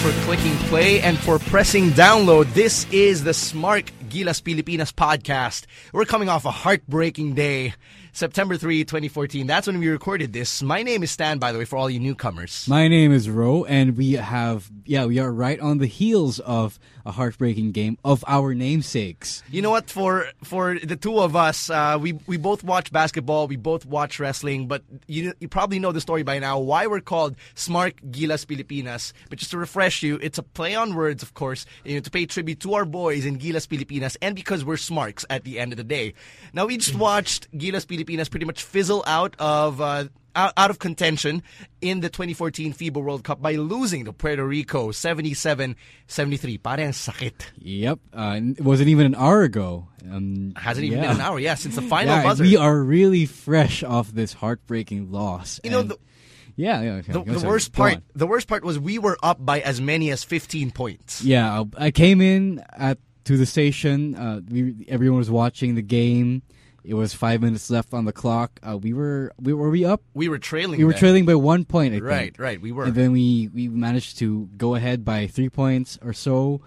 For clicking play and for pressing download. This is the Smark Gilas Pilipinas podcast. We're coming off a heartbreaking day. September 3, 2014. That's when we recorded this. My name is Stan, by the way, for all you newcomers. My name is Ro, and we have, yeah, we are right on the heels of a heartbreaking game of our namesakes. You know what? For for the two of us, uh, we we both watch basketball, we both watch wrestling, but you you probably know the story by now. Why we're called Smark Gilas Pilipinas? But just to refresh you, it's a play on words, of course, you know, to pay tribute to our boys in Gilas Pilipinas, and because we're smarks at the end of the day. Now we just watched Gilas Pilipinas pretty much fizzle out of. Uh, out, of contention in the 2014 FIBA World Cup by losing to Puerto Rico 77-73. Parang sakit. Yep, uh, it wasn't even an hour ago. Um, Hasn't even yeah. been an hour, yeah, since the final Yeah, buzzer. we are really fresh off this heartbreaking loss. You know, the, yeah, yeah. The, the worst part the worst part was we were up by as many as 15 points. Yeah, I came in at to the station. Uh, we, everyone was watching the game. It was five minutes left on the clock. Uh, we were we were we up. We were trailing. We were then. trailing by one point. I think. Right, right, we were. And then we we managed to go ahead by three points or so,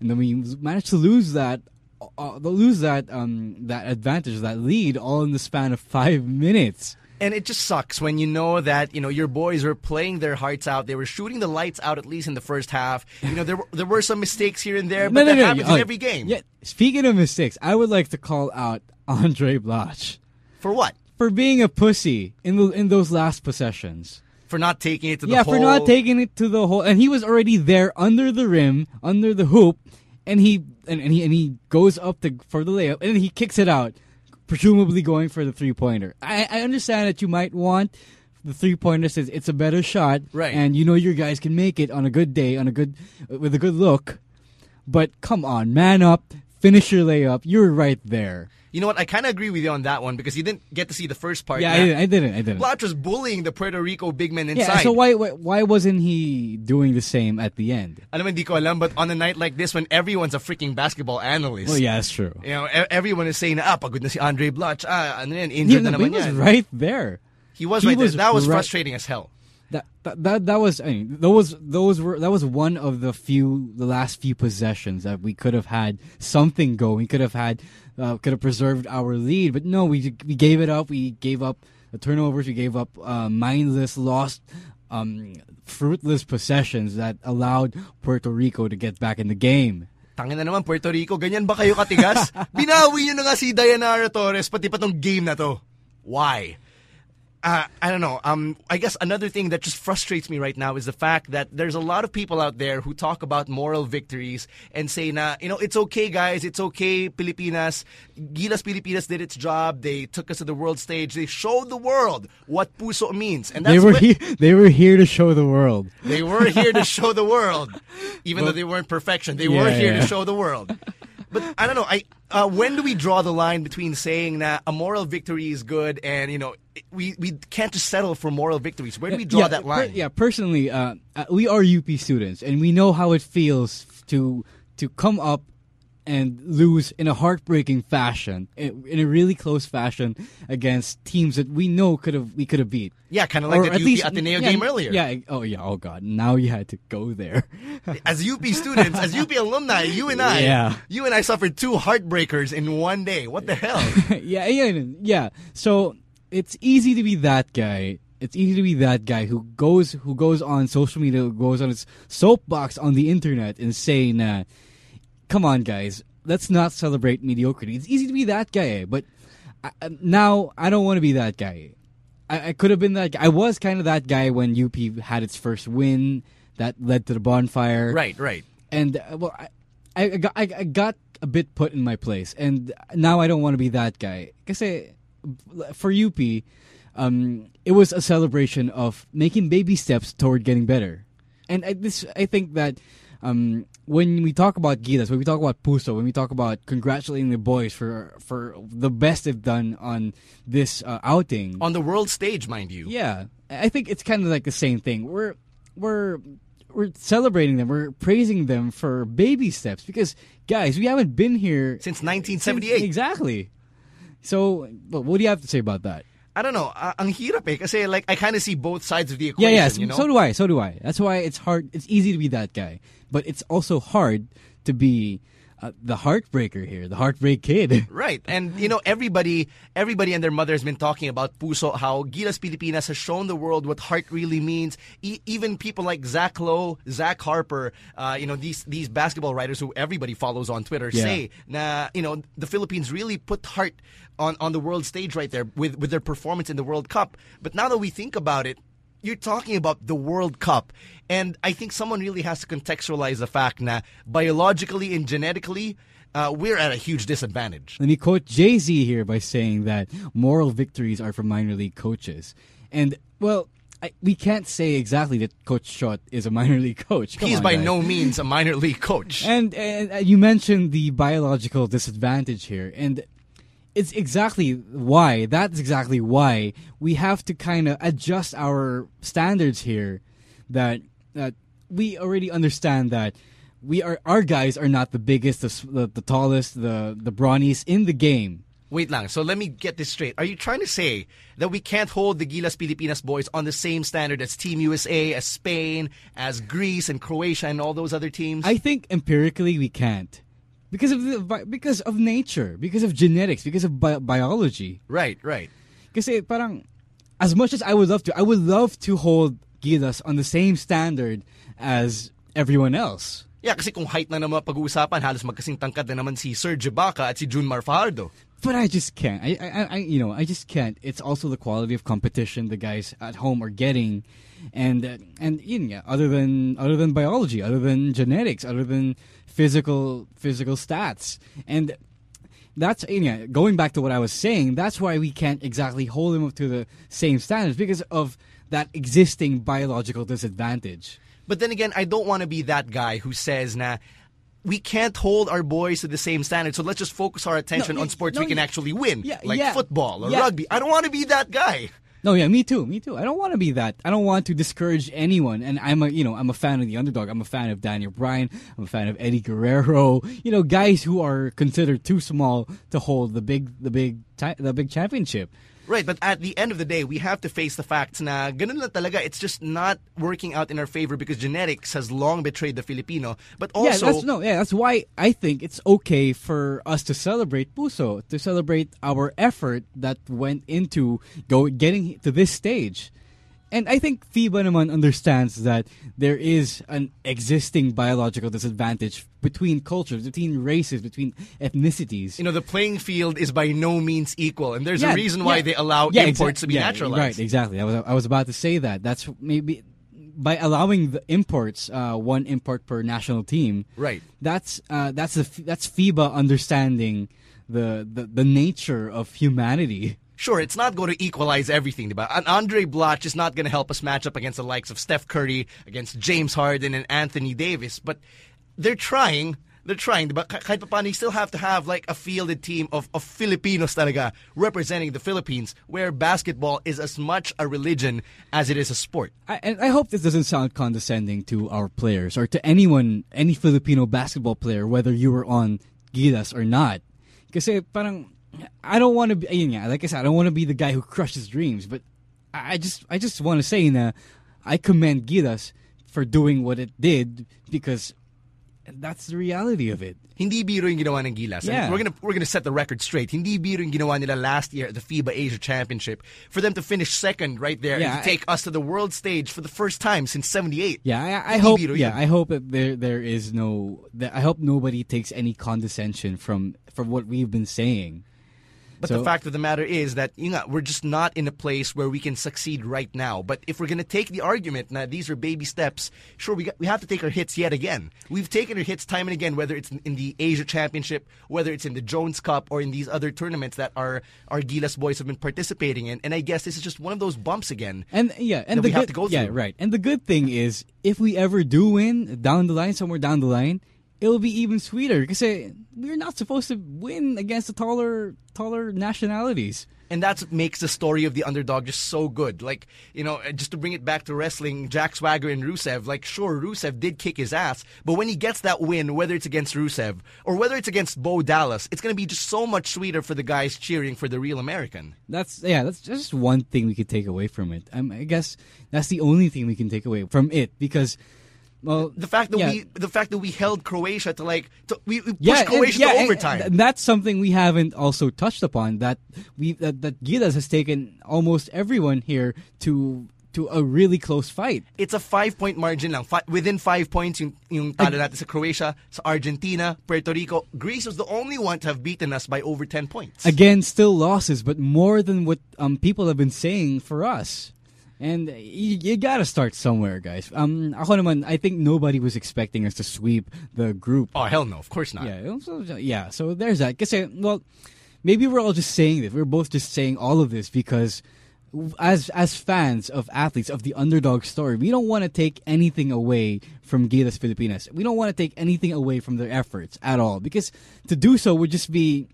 and then we managed to lose that. Uh, lose that um that advantage that lead all in the span of five minutes. And it just sucks when you know that you know your boys were playing their hearts out. They were shooting the lights out at least in the first half. You know there were, there were some mistakes here and there, but that happens oh, in uh, every game. Yeah. Speaking of mistakes, I would like to call out Andray Blatche For what? for being a pussy in the, in those last possessions. For not taking it to the yeah, hole. for not taking it to the hole, and he was already there under the rim, under the hoop, and he and, and he and he goes up the for the layup, and then he kicks it out, presumably going for the three pointer. I, I understand that you might want the three pointer since it's a better shot, Right. And you know your guys can make it on a good day, on a good with a good look. But come on, man up, finish your layup. You're right there. You know what? I kind of agree with you on that one because you didn't get to see the first part. Yeah, I, didn't- I didn't. I didn't. Blatche was bullying the Puerto Rico big men inside. Yeah, so why, why why wasn't he doing the same at the end? Alam hindi ko alam, but on a night like this when everyone's a freaking basketball analyst. Well, yeah, that's true. You know, everyone is saying, ah, pagod na si Andray Blatche. Ah, ano yan, He, injured na he was yan. right there. He was he right was there. That was right- frustrating as hell. That, that that that was I mean, those those were that was one of the few the last few possessions that we could have had something going. We could have had uh, could have preserved our lead, but no, we we gave it up. We gave up the turnovers. We gave up uh, mindless, lost, um, fruitless possessions that allowed Puerto Rico to get back in the game. Tangin na naman, Puerto Rico, ganyan ba kayo katigas? Binawi nyo na nga si Dayanara Torres, pati pa tong game na to. Why? Uh, I don't know. Um, I guess another thing that just frustrates me right now is the fact that there's a lot of people out there who talk about moral victories and say, "Na, you know, it's okay, guys. It's okay, Pilipinas. Gilas Pilipinas did its job. They took us to the world stage. They showed the world what puso means." And that's They were what- here. They were here to show the world. They were here to show the world, even though they weren't perfection. They were here yeah. to show the world. But I don't know. I uh, when do we draw the line between saying that a moral victory is good and you know we we can't just settle for moral victories? Where do we draw yeah, that per- line? yeah, personally, uh, uh, we are UP students, and we know how it feels to to come up and lose in a heartbreaking fashion, in, a really close fashion against teams that we know could have we could have beat. Yeah, kinda like Or that at UP least- Ateneo yeah, game earlier. Yeah. Oh yeah. Oh god. Now you had to go there. As UP students, as UP alumni, you and I, Yeah. you and I suffered two heartbreakers in one day. What the hell? yeah, yeah, yeah. So it's easy to be that guy. It's easy to be that guy who goes who goes on social media, who goes on his soapbox on the internet and saying, uh, "Come on, guys, let's not celebrate mediocrity." It's easy to be that guy, but I, I- now I don't want to be that guy. I, I could have been that. guy. I was kind of that guy when UP had its first win that led to the bonfire right, right. and uh, well, I, I got I, I got a bit put in my place, and now I don't want to be that guy. Kasi for UP, um, it was a celebration of making baby steps toward getting better. And I, this, I think that um, when we talk about Gilas, when we talk about Puso, when we talk about congratulating the boys for for the best they've done on this uh, outing on the world stage, mind you. Yeah, I think it's kind of like the same thing. We're we're we're celebrating them. We're praising them for baby steps because guys, we haven't been here since 1978. exactly. So, what do you have to say about that? I don't know. Uh, ang hirap eh. Kasi like, I kind of see both sides of the equation. Yeah, yeah. You know? So do I. So do I. That's why it's hard. It's easy to be that guy. But it's also hard to be uh, the heartbreaker here, the heartbreak kid. Right. And you know everybody everybody and their mother has been talking about Puso how Gilas Pilipinas has shown the world what heart really means. E- even people like Zach Lowe, Zach Harper, uh, you know these these basketball writers who everybody follows on Twitter Yeah. say na you know the Philippines really put heart on on the world stage right there with with their performance in the World Cup. But now that we think about it, you're talking about the World Cup. And I think someone really has to contextualize the fact that biologically and genetically, uh, we're at a huge disadvantage. Let me quote Jay Z here by saying that moral victories are for minor league coaches. And, well, I, we can't say exactly that Coach Chot is a minor league coach. Come He's on, by guys. no means a minor league coach. And, and uh, you mentioned the biological disadvantage here, and it's exactly why. That's exactly why we have to kind of adjust our standards here. That that we already understand that we are our guys are not the biggest, the, the, the tallest, the the brawniest in the game. Wait lang, so let me get this straight. Are you trying to say that we can't hold the Gilas Pilipinas boys on the same standard as Team USA, as Spain, as Greece and Croatia and all those other teams? I think empirically we can't because of the because of nature, because of genetics, because of bi- biology. right, right. Kasi parang, as much as I would love to, I would love to hold Gilas on the same standard as everyone else. Yeah, kasi kung height na naman pag-uusapan, halos magkasing tangkad na naman si Sergio Baca at si June Mar Fajardo. But I just can't. I, I, I, you know, I just can't. It's also the quality of competition the guys at home are getting, and uh, and yun nga, other than other than biology, other than genetics, other than physical physical stats, and that's yeah. Going back to what I was saying, that's why we can't exactly hold them up to the same standards because of that existing biological disadvantage. But then again, I don't want to be that guy who says, nah, we can't hold our boys to the same standard, so let's just focus our attention No, on sports no, we can actually win, yeah, like yeah. football or Yeah. rugby. I don't want to be that guy. No, yeah, me too, me too. I don't want to be that. I don't want to discourage anyone. And I'm a, you know, I'm a fan of the underdog. I'm a fan of Daniel Bryan. I'm a fan of Eddie Guerrero. You know, guys who are considered too small to hold the big, the big, the big championship. Right, but at the end of the day, we have to face the facts na ganun lang talaga, it's just not working out in our favor because genetics has long betrayed the Filipino. But also, yeah, that's no, yeah, that's why I think it's okay for us to celebrate Puso, to celebrate our effort that went into go getting to this stage. And I think FIBA naman understands that there is an existing biological disadvantage between cultures, between races, between ethnicities. you know, the playing field is by no means equal, and there's Yeah, a reason why yeah. they allow Yeah, imports exact- to be naturalized. Right, exactly. I was I was about to say that. That's maybe by allowing the imports, uh, one import per national team. Right. That's uh, that's the that's FIBA understanding the, the the nature of humanity. Sure, it's not going to equalize everything, but an Andray Blatche is not going to help us match up against the likes of Steph Curry, against James Harden and Anthony Davis. But they're trying. They're trying. But kahit pa paano, you still have to have like a fielded team of, of Filipinos talaga representing the Philippines, where basketball is as much a religion as it is a sport. I, and I hope this doesn't sound condescending to our players or to anyone, any Filipino basketball player, whether you were on Gilas or not. Kasi parang, I don't want to be, nga, like I said, I don't want to be the guy who crushes dreams, but I just, I just want to say na, I commend Gilas for doing what it did because that's the reality of it. Hindi biro yung ginawa ng Gilas. And Yeah. we're gonna we're gonna set the record straight. Hindi biro yung ginawa nila last year at the FIBA Asia Championship for them to finish second right there Yeah, and to I- take us to the world stage for the first time since '78. Yeah, I, I hope. Yeah. I hope that there there is no. That I hope nobody takes any condescension from from what we've been saying. But So- the fact of the matter is that you know, we're just not in a place where we can succeed right now. But if we're going to take the argument that these are baby steps, sure, we, got, we have to take our hits yet again. We've taken our hits time and again, whether it's in, the Asia Championship, whether it's in the Jones Cup, or in these other tournaments that our, our Gilas boys have been participating in. And I guess this is just one of those bumps again. And yeah, and that the we have to go yeah, right. And the good thing is, if we ever do win down the line, somewhere down the line, it'll be even sweeter because we're not supposed to win against the taller, taller nationalities. And that's what makes the story of the underdog just so good. Like, you know, uh, just to bring it back to wrestling, Jack Swagger and Rusev, like, sure, Rusev did kick his ass, but when he gets that win, whether it's against Rusev or whether it's against Bo Dallas, it's going to be just so much sweeter for the guys cheering for the real American. That's yeah. That's just one thing we could take away from it. Um, I guess that's the only thing we can take away from it because, well, The fact that yeah. we, the fact that we held Croatia to like, to, we, we pushed yeah, and- Croatia yeah, to and- overtime. and that's something we haven't also touched upon. That we that, that Gilas has taken almost everyone here to to a really close fight. it's a five-point margin lang. Fi- within five points, yung, yung talo natin sa Croatia, sa Argentina, Puerto Rico. Greece was the only one to have beaten us by over 10 points. Again, still losses, but more than what um, people have been saying for us. And you, you gotta start somewhere, guys. Um, ako naman, I think nobody was expecting us to sweep the group. Oh, hell no. Of course not. Yeah, so, yeah. So there's that. Kasi, well, maybe we're all just saying this. We're both just saying all of this because, as as fans of athletes of the underdog story, we don't want to take anything away from Gilas Filipinas. We don't want to take anything away from their efforts at all because to do so would just be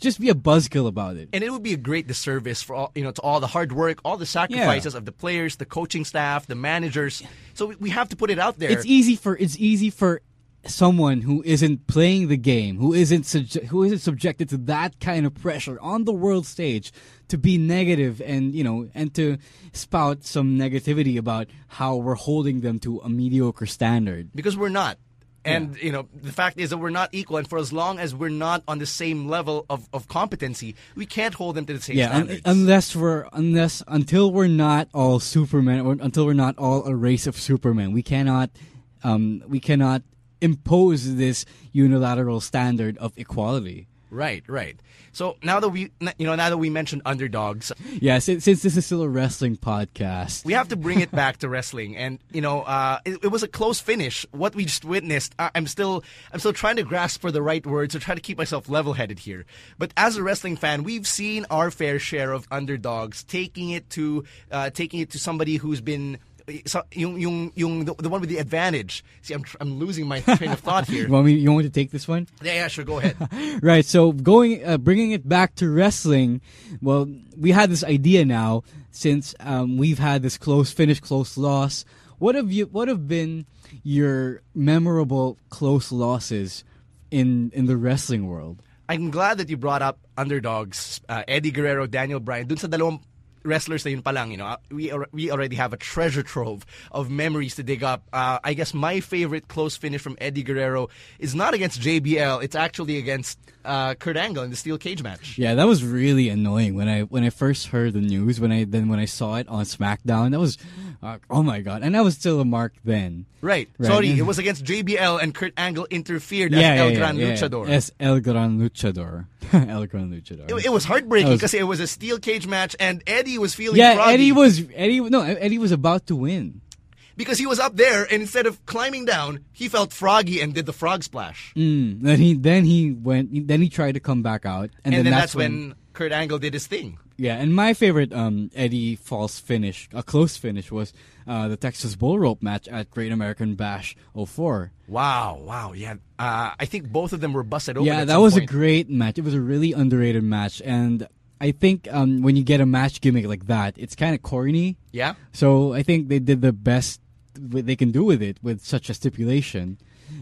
just be a buzzkill about it. and it would be a great disservice for all you know to all the hard work, all the sacrifices of the players, the coaching staff, the managers. So we, we have to put it out there. It's easy for it's easy for someone who isn't playing the game, who isn't subje- who isn't subjected to that kind of pressure on the world stage to be negative and you know and to spout some negativity about how we're holding them to a mediocre standard. because we're not. And you know the fact is that we're not equal, and for as long as we're not on the same level of, of competency, we can't hold them to the same Yeah, un- unless we're unless until we're not all Superman, or until we're not all a race of Superman, we cannot um, we cannot impose this unilateral standard of equality. Right, right. So now that we you know now that we mentioned underdogs, Yeah, since, since this is still a wrestling podcast. we have to bring it back to wrestling and you know uh, it, it was a close finish what we just witnessed I, i'm still i'm still trying to grasp for the right words to try to keep myself level-headed here but as a wrestling fan we've seen our fair share of underdogs taking it to uh, taking it to somebody who's been so, yung, yung, yung, the, the one with the advantage. See, I'm, I'm losing my train of thought here. You want me? You want to take this one? Yeah, yeah, sure, go ahead. right. So going, uh, bringing it back to wrestling. Well, we had this idea now since um, we've had this close finish, close loss. What have you? What have been your memorable close losses in in the wrestling world? I'm glad that you brought up underdogs, uh, Eddie Guerrero, Daniel Bryan. Dun sa dalawang wrestlers na yun pa lang, you know, we, al- we already have a treasure trove of memories to dig up. Uh, I guess my favorite close finish from Eddie Guerrero is not against JBL. It's actually against uh, Kurt Angle in the steel cage match. Yeah, that was really annoying when I when I first heard the news. When I then when I saw it on SmackDown, that was uh, oh my god, and I was still a mark then. Right. Right. Sorry, it was against JBL and Kurt Angle interfered yeah, as yeah, El yeah, Gran yeah. Luchador. Yes, El Gran Luchador. El Gran Luchador. It, it was heartbreaking because it was a steel cage match and Eddie was feeling yeah, froggy Eddie was Eddie. No, Eddie was about to win. because he was up there and instead of climbing down, he felt froggy and did the frog splash. Mm, then he then he went. Then he tried to come back out, and, and, then, then, that's, when, Kurt Angle did his thing. Yeah, and my favorite um, Eddie false finish, a close finish, was uh, the Texas Bull Rope match at Great American Bash 04. Wow, wow, yeah. Uh, I think both of them were busted open. Yeah, at that was a great match. It was a really underrated match, and I think um, when you get a match gimmick like that, it's kind of corny. Yeah, So I think they did the best they can do with it with such a stipulation,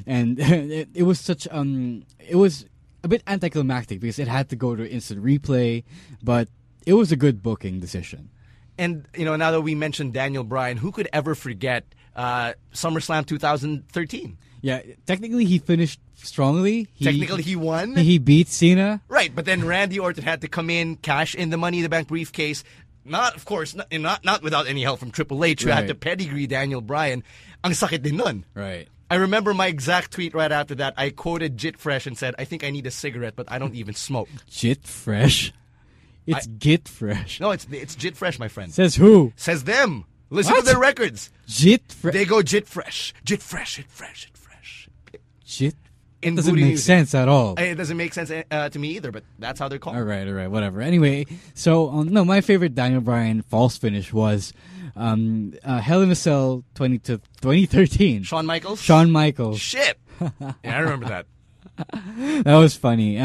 and it, it was such um it was a bit anticlimactic because it had to go to instant replay, but it was a good booking decision. And you know now that we mentioned Daniel Bryan, who could ever forget uh, SummerSlam 2013? Yeah, technically he finished strongly. He, Technically, he won. he beat Cena. Right, but then Randy Orton had to come in, cash in the Money in the Bank briefcase. Not, of course, not not, not without any help from Triple H, who had Right. to pedigree Daniel Bryan. Ang sakit din nun. Right. I remember my exact tweet right after that. I quoted Jit Fresh and said, "I think I need a cigarette, but I don't even smoke." Jit fresh. It's git fresh. No, it's it's Jit Fresh, my friend. Says who? Says them. Listen What? to their records. Jit fresh. They go Jit Fresh, Jit Fresh, Jit Fresh, Jit Fresh. Jit. In It doesn't make music. sense at all. It doesn't make sense uh, to me either, but that's how they're called. All right, all right, whatever. Anyway, so um, no, my favorite Daniel Bryan false finish was um, uh, Hell in a Cell 20 to 2013. Shawn Michaels. Shawn Michaels. Shit. yeah, I remember that. That was funny.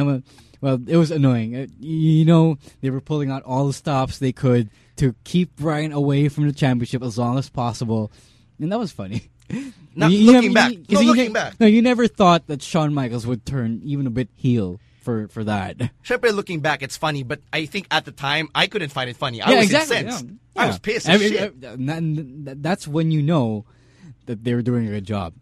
Well, it was annoying. Uh, you know, they were pulling out all the stops they could to keep Bryan away from the championship as long as possible, and that was funny. Now, You- you looking never- back, you- no, you looking back. No, you never thought that Shawn Michaels would turn even a bit heel for for that. Syempre, looking back, it's funny, but I think at the time I couldn't find it funny. I yeah, was exactly. incensed. yeah. I was pissed I as mean, shit. uh, and that- and that- that's when you know that they were doing a good job.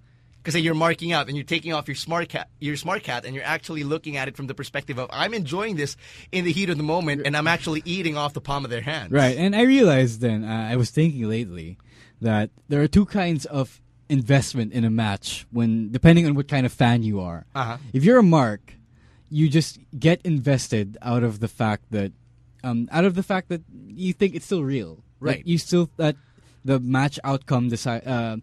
Because you're marking out and you're taking off your smart cat, your smart cat, and you're actually looking at it from the perspective of I'm enjoying this in the heat of the moment, and I'm actually eating off the palm of their hands. Right, and I realized then uh, I was thinking lately that there are two kinds of investment in a match when depending on what kind of fan you are. Uh-huh. If you're a mark, you just get invested out of the fact that um, out of the fact that you think it's still real. Like, Right. you still that the match outcome decide uh,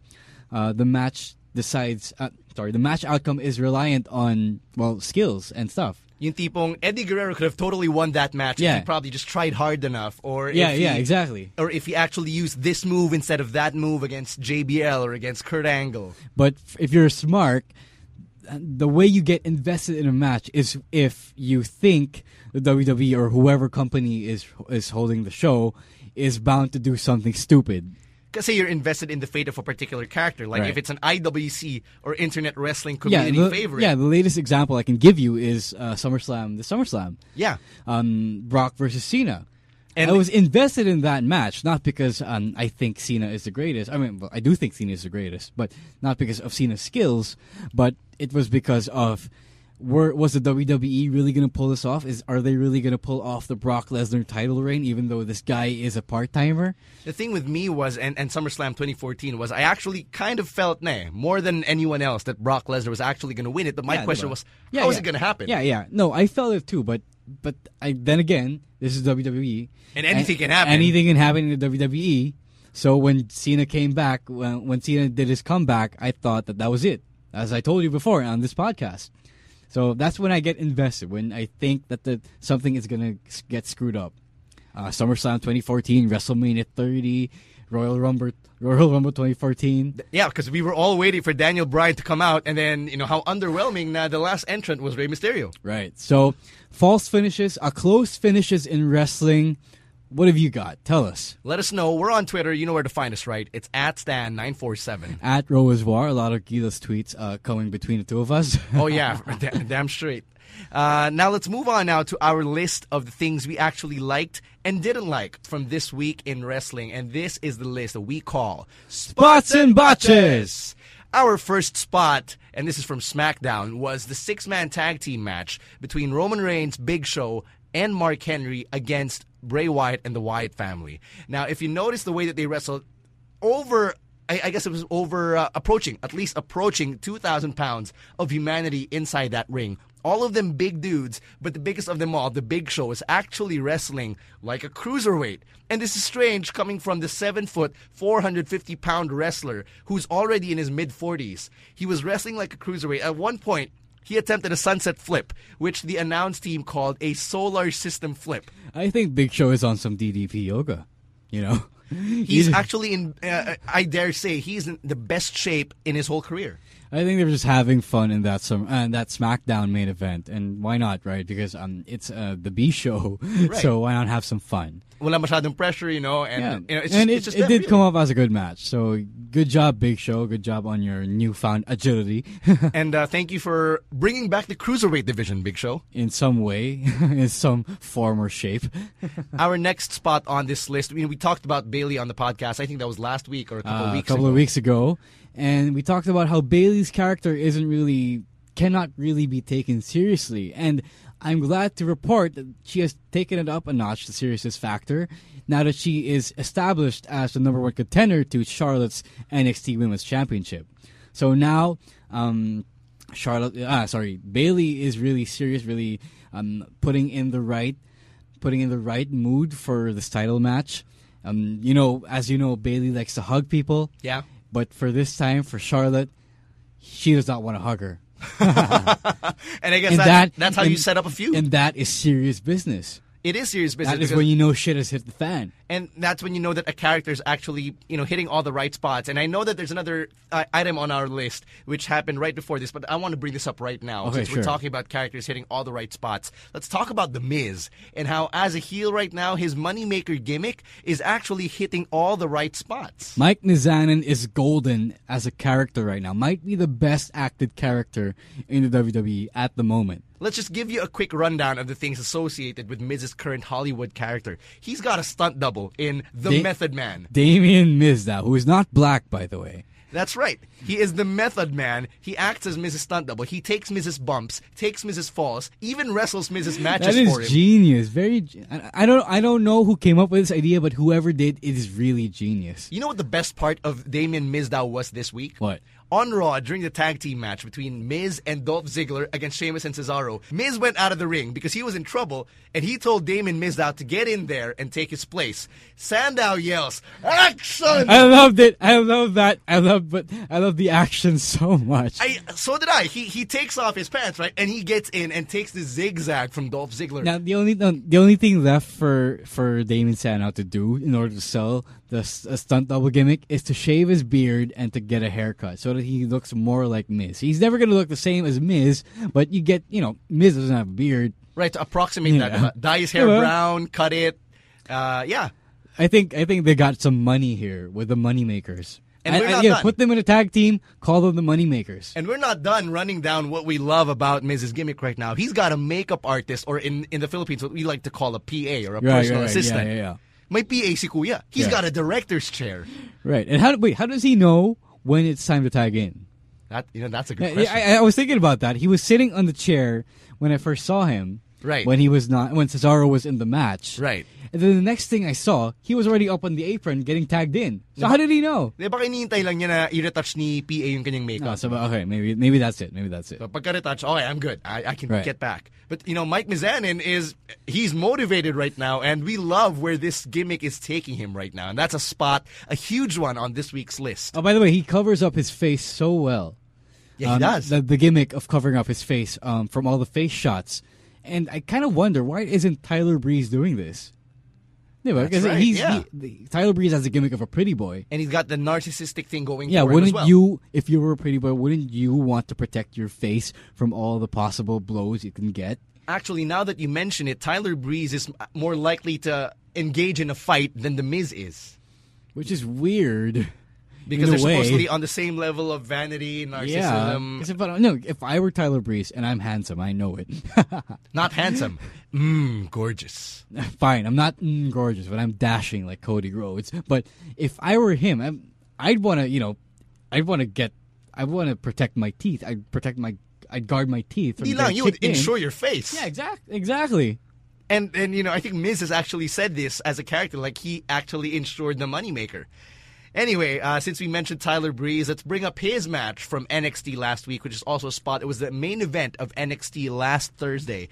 uh, the match decides uh, sorry, the match outcome is reliant on well, skills and stuff. Yung tipong Eddie Guerrero could have totally won that match Yeah. if he probably just tried hard enough, or Yeah, if he, yeah, exactly. or if he actually used this move instead of that move against JBL or against Kurt Angle. But if you're smart, the way you get invested in a match is if you think the WWE or whoever company is is holding the show is bound to do something stupid. Kasi you're invested in the fate of a particular character. Like Right. if it's an IWC or Internet Wrestling Yeah, Community the, favorite. yeah. The latest example I can give you is uh, SummerSlam. The SummerSlam, Yeah. um, Brock versus Cena. And- I was invested in that match not because um, I think Cena is the greatest. I mean, well, I do think Cena is the greatest, but not because of Cena's skills. But it was because of were was the WWE really going to pull this off? Is are they really going to pull off the Brock Lesnar title reign, even though this guy is a part timer? The thing with me was, and, and SummerSlam 2014 was, I actually kind of felt, nah, more than anyone else, that Brock Lesnar was actually going to win it. But my Yeah, question was, Yeah, how yeah. it going to happen? Yeah, yeah. No, I felt it too, but but I then again, this is WWE, And anything can happen. Anything can happen in the WWE. So when Cena came back, when when Cena did his comeback, I thought that that was it, as I told you before on this podcast. So that's when I get invested when I think that the something is gonna get screwed up. Uh, SummerSlam 2014, WrestleMania 30, Royal Rumble, Royal Rumble 2014. Yeah, because we were all waiting for Daniel Bryan to come out, and then, you know, how underwhelming na the last entrant was Rey Mysterio. Right. So false finishes, uh, close finishes in wrestling. What have you got? Tell us. Let us know. We're on Twitter. You know where to find us, right? It's at Stan947. At Roiswar, a lot of Gila's tweets uh, coming between the two of us. Oh, yeah, da- damn straight. Uh, now let's move on now to our list of the things we actually liked and didn't like from this week in wrestling. And this is the list that we call Spots and Botches. Our first spot, and this is from SmackDown, was the six man tag team match between Roman Reigns, Big Show, and Mark Henry against Bray Wyatt and the Wyatt family. Now, if you notice the way that they wrestled, over, I, guess it was over, uh, approaching, at least approaching 2,000 pounds of humanity inside that ring. All of them big dudes, but the biggest of them all, the Big Show, is actually wrestling like a cruiserweight. And this is strange coming from the 7 foot, 450 pound wrestler who's already in his mid 40s. He was wrestling like a cruiserweight. At one point, he attempted a sunset flip, which the announce team called a solar system flip. I think Big Show is on some DDP yoga. You know, He's actually in, uh, I dare say, he's in the best shape in his whole career. I think they were just having fun in that some uh, that SmackDown main event, and why not, right? Because um, it's uh, the B show, so why not have some fun? Wala masyadong pressure, you know, and, Yeah, you know, it's and just, it, it's just it them, did really. come off as a good match. So good job, Big Show. Good job on your newfound agility, And uh, thank you for bringing back the cruiserweight division, Big Show. in some way, in some form or shape. Our next spot on this list, I mean, we talked about Bayley on the podcast. I think that was last week or a couple uh, weeks a couple ago. of weeks ago, and we talked about how Bayley's character isn't really cannot really be taken seriously, and I'm glad to report that she has taken it up a notch, the seriousness factor, now that she is established as the number one contender to Charlotte's NXT Women's Championship. So now, um, Charlotte, ah, sorry, Bayley is really serious, really um, putting in the right, putting in the right mood for this title match. Um, you know, as you know, Bayley likes to hug people. Yeah. But for this time, for Charlotte, she does not want to hug her. And I guess And that's, that- that's how and- you set up a feud. And that is serious business. It is serious business. That is because- when you know shit has hit the fan. and that's when you know that a character is actually you know hitting all the right spots and i know that there's another uh, item on our list which happened right before this but i want to bring this up right now Okay, since sure. we're talking about characters hitting all the right spots let's talk about the miz and how as a heel right now his moneymaker gimmick is actually hitting all the right spots Mike Mizanin is golden as a character right now. Might be the best acted character in the WWE at the moment. Let's just give you a quick rundown of the things associated with Miz's current Hollywood character. He's got a stunt double in The Da- Method Man. Damien Mizdow, who is not black, by the way. That's right. He is the Method Man. He acts as Miz's Stunt Double. He takes Miz's Bumps, takes Miz's Falls, even wrestles Miz's Matches That for is him. genius. Very. I I don't. I don't know who came up with this idea, but whoever did, it is really genius. you know what the best part of Damien Mizdow was this week? What? On Raw, during the tag team match between Miz and Dolph Ziggler against Sheamus and Cesaro, Miz went out of the ring because he was in trouble, and he told Damien Mizdow to get in there and take his place. Sandow yells, "Action!" I loved it. I love that. I love, but I love the action so much. I, so did I. He he takes off his pants, right, and he gets in and takes the zigzag from Dolph Ziggler. Now the only the, the only thing left for for Damien Sandow to do in order to sell the stunt double gimmick is to shave his beard and to get a haircut so that he looks more like Miz. He's never going to look the same as Miz, but you get you know Miz doesn't have a beard. Right, to approximate Yeah. that. uh, Dye his hair brown, cut it. Uh, yeah. I think I think they got some money here with the money makers. And we're not yeah, done. put them in a tag team. Call them the money makers. And we're not done running down what we love about Miz's Gimmick right now. He's got a makeup artist, or in, in the Philippines, what we like to call a PA or a Right, personal right, assistant. Yeah, yeah, yeah. My PA si Kuya. He's Yeah. got a director's chair. Right. And how wait? How does he know when it's time to tag in? That you know, that's a good question. I, I was thinking about that. He was sitting on the chair when I first saw him. Right. When he was not when Cesaro was in the match. Right. And then the next thing I saw, he was already up on the apron getting tagged in. So how did he know? Di ba kinihintay lang niya na i-retouch ni PA yung kanyang makeup? Oh, so okay, maybe maybe that's it. Maybe that's it. So pagka-retouch, okay, I'm good. I, I can Right. get back. But, you know, Mike Mizanin is, he's motivated right now, and we love where this gimmick is taking him right now. And that's a spot, a huge one on this week's list. Oh, by the way, he covers up his face so well. Yeah, he Um, does. The, the gimmick of covering up his face um, from all the face shots. And I kind of wonder why isn't Tyler Breeze doing this? Yeah, That's because right, he's yeah. he- Tyler Breeze has a gimmick of a pretty boy. and he's got the narcissistic thing going Yeah, for him as wouldn't well. you, if you were a pretty boy, wouldn't you want to protect your face from all the possible blows you can get? Actually, now that you mention it, Tyler Breeze is more likely to engage in a fight than The Miz is. Which is weird. Because they're way. supposedly on the same level of vanity, Yeah. narcissism. Kasi parang- no, if I were Tyler Breeze and I'm handsome, I know it. Not handsome. Mmm, gorgeous. Fine, I'm not mm, gorgeous, but I'm dashing like Cody Rhodes. But if I were him, I'm, I'd want to, you know, I'd want to get, I want to protect my teeth. I'd protect my, I'd guard my teeth. From lang, you would in. ensure your face. Yeah, exactly, exactly. And and you know, I think Miz has actually said this as a character, like he actually ensured the moneymaker. Anyway, uh, since we mentioned Tyler Breeze, let's bring up his match from NXT last week, which is also a spot. It was the main event of NXT last Thursday.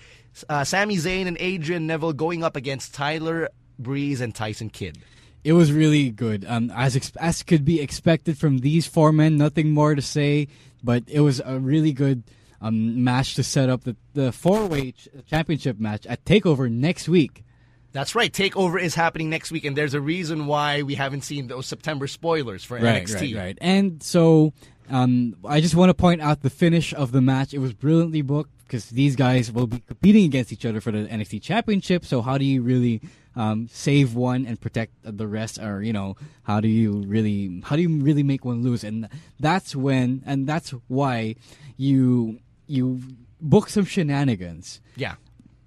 Uh, Sami Zayn and Adrian Neville going up against Tyler Breeze and Tyson Kidd. It was really good, um, as ex- as could be expected from these four men. Nothing more to say, but it was a really good um, match to set up the the four way ch- championship match at Takeover next week. That's right. Takeover is happening next week, and there's a reason why we haven't seen those September spoilers for Right, NXT. right, right. And so, um, I just want to point out the finish of the match. It was brilliantly booked because these guys will be competing against each other for the NXT Championship. So, how do you really um, save one and protect the rest? Or you know, how do you really, how do you really make one lose? And that's when, and that's why you you book some shenanigans. Yeah.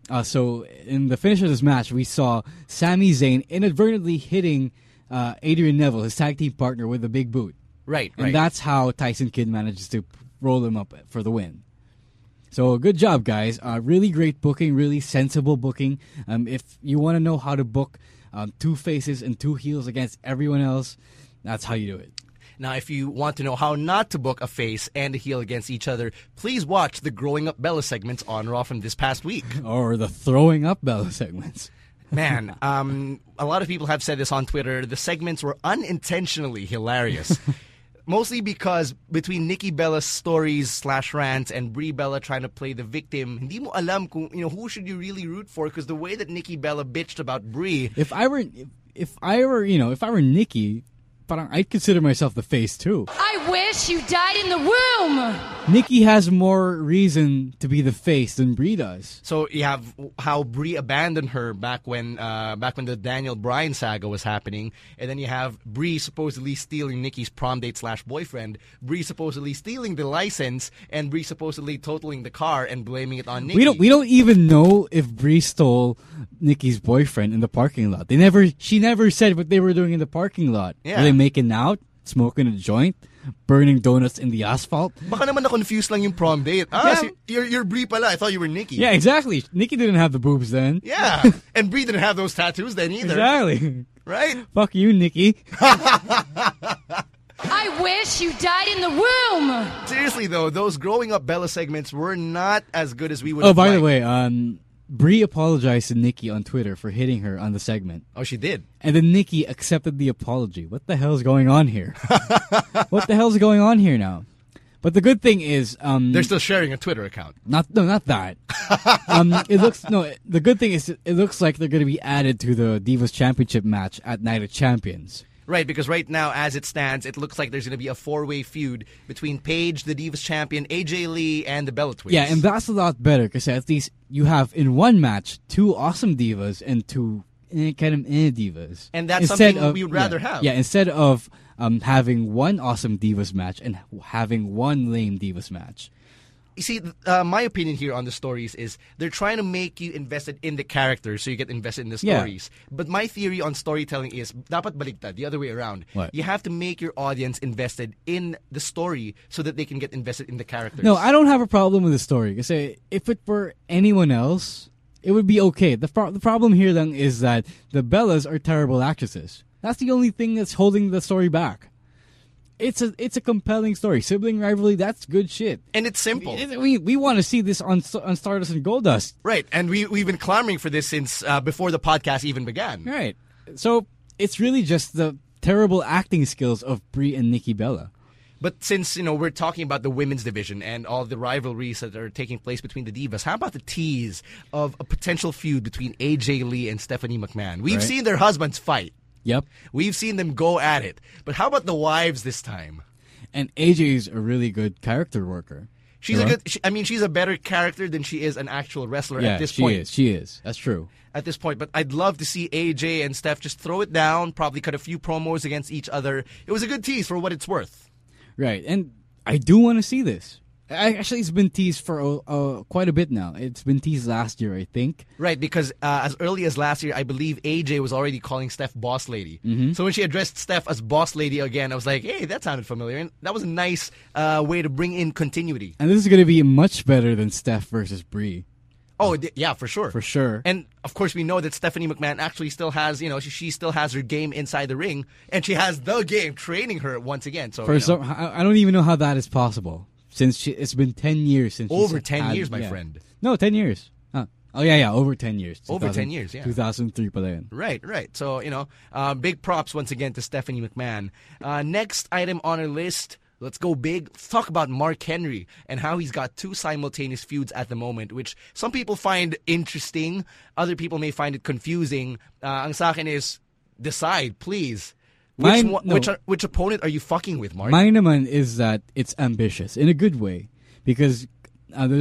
Uh, so in the finish of this match, we saw Sami Zayn inadvertently hitting uh, Adrian Neville, his tag team partner, with a big boot, Right, and right. that's how Tyson Kidd manages to roll him up for the win. So good job, guys! Uh, really great booking, really sensible booking. Um, if you want to know how to book um, two faces and two heels against everyone else, that's how you do it. Now, if you want to know how not to book a face and a heel against each other, please watch the Growing Up Bella segments on Raw from this past week. Or the throwing up Bella segments. Man, um, a lot of people have said this on Twitter. The segments were unintentionally hilarious. Mostly because between Nikki Bella's stories slash rants and Brie Bella trying to play the victim, hindi mo alam kung, you know, who should you really root for because the way that Nikki Bella bitched about Brie, If I were, if, if I were, you know, if I were Nikki, parang I'd consider myself the face too. I wish you died in the womb. Nikki has more reason to be the face than Brie does. So you have how Brie abandoned her back when uh, back when the Daniel Bryan saga was happening, and then you have Brie supposedly stealing Nikki's prom date slash boyfriend, Brie supposedly stealing the license, and Brie supposedly totaling the car and blaming it on Nikki. We don't we don't even know if Brie stole Nikki's boyfriend in the parking lot. They never she never said what they were doing in the parking lot. Yeah. Were they making out, smoking a joint, burning donuts in the asphalt? Baka naman na-confuse lang yung prom date. Ah, Yeah. si, you're, you're Brie pala. I thought you were Nikki. Yeah, exactly. Nikki didn't have the boobs then. Yeah. and Brie didn't have those tattoos then either. Exactly. Right? Fuck you, Nikki. I wish you died in the womb. Seriously though, those growing up Bella segments were not as good as we would Oh, have by the way, um, Brie apologized to Nikki on Twitter for hitting her on the segment. Oh, she did. And then Nikki accepted the apology. What the hell is going on here? what the hell is going on here now? But the good thing is, um, They're still sharing a Twitter account. not no, not that. um, it looks no. The good thing is, it looks like they're going to be added to the Divas Championship match at Night of Champions. Right, because right now, as it stands, it looks like there's going to be a four-way feud between Paige, the Divas champion, AJ Lee, and the Bella Twins. Yeah, and that's a lot better because at least you have in one match two awesome divas and two eh, kind of eh, divas. And that's Instead something of- we would yeah, rather have. Yeah, instead of um, having one awesome divas match and having one lame divas match. You see, uh, my opinion here on the stories is they're trying to make you invested in the characters so you get invested in the Yeah. stories. But my theory on storytelling is dapat baliktad, the other way around. What? You have to make your audience invested in the story so that they can get invested in the characters. No, I don't have a problem with the story. Because if it were anyone else, it would be okay. The, pro- the problem here then is that the Bellas are terrible actresses. That's the only thing that's holding the story back. It's a it's a compelling story. Sibling rivalry, that's good shit. And it's simple. We we want to see this on on Stardust and Goldust. Right, and we, we've been clamoring for this since uh, before the podcast even began. Right. So it's really just the terrible acting skills of Brie and Nikki Bella. But since you know we're talking about the women's division and all the rivalries that are taking place between the divas, how about the tease of a potential feud between AJ Lee and Stephanie McMahon? We've Right. seen their husbands fight. Yep. We've seen them go at it. But how about the wives this time? And AJ's a really good character worker. She's a good. She, I mean, she's a better character than she is an actual wrestler Yeah, at this she point. She is. She is. That's true. At this point, but I'd love to see AJ and Steph just throw it down. Probably cut a few promos against each other. It was a good tease for what it's worth. Right, and I do want to see this. I, actually, it's been teased for uh, uh, quite a bit now. It's been teased last year, I think. Right, because uh, as early as last year, I believe AJ was already calling Steph boss lady. Mm-hmm. So when she addressed Steph as boss lady again, I was like, hey, that sounded familiar. And that was a nice uh, way to bring in continuity. And this is going to be much better than Steph versus Brie, Oh, yeah, for sure. for sure. And of course, we know that Stephanie McMahon actually still has, you know, she, she still has her game inside the ring, and she has the game training her once again. So for you know, some, I I don't even know how that is possible. Since she, it's been ten years since she's Over 10 had- years, my yeah. friend. No, ten years. Huh. Oh yeah, yeah, over ten years. Over 10 years, yeah. Two thousand three, pala yun. Right, right. So, you know, uh, big props once again to Stephanie McMahon. Uh, next item on our list, let's go big. Let's talk about Mark Henry and how he's got two simultaneous feuds at the moment, which some people find interesting. Other people may find it confusing. Uh, ang sa akin is, decide, please. Which, Mine- one- no. which, which opponent are you fucking with, Mark? Mine naman is that it's ambitious in a good way because uh, the,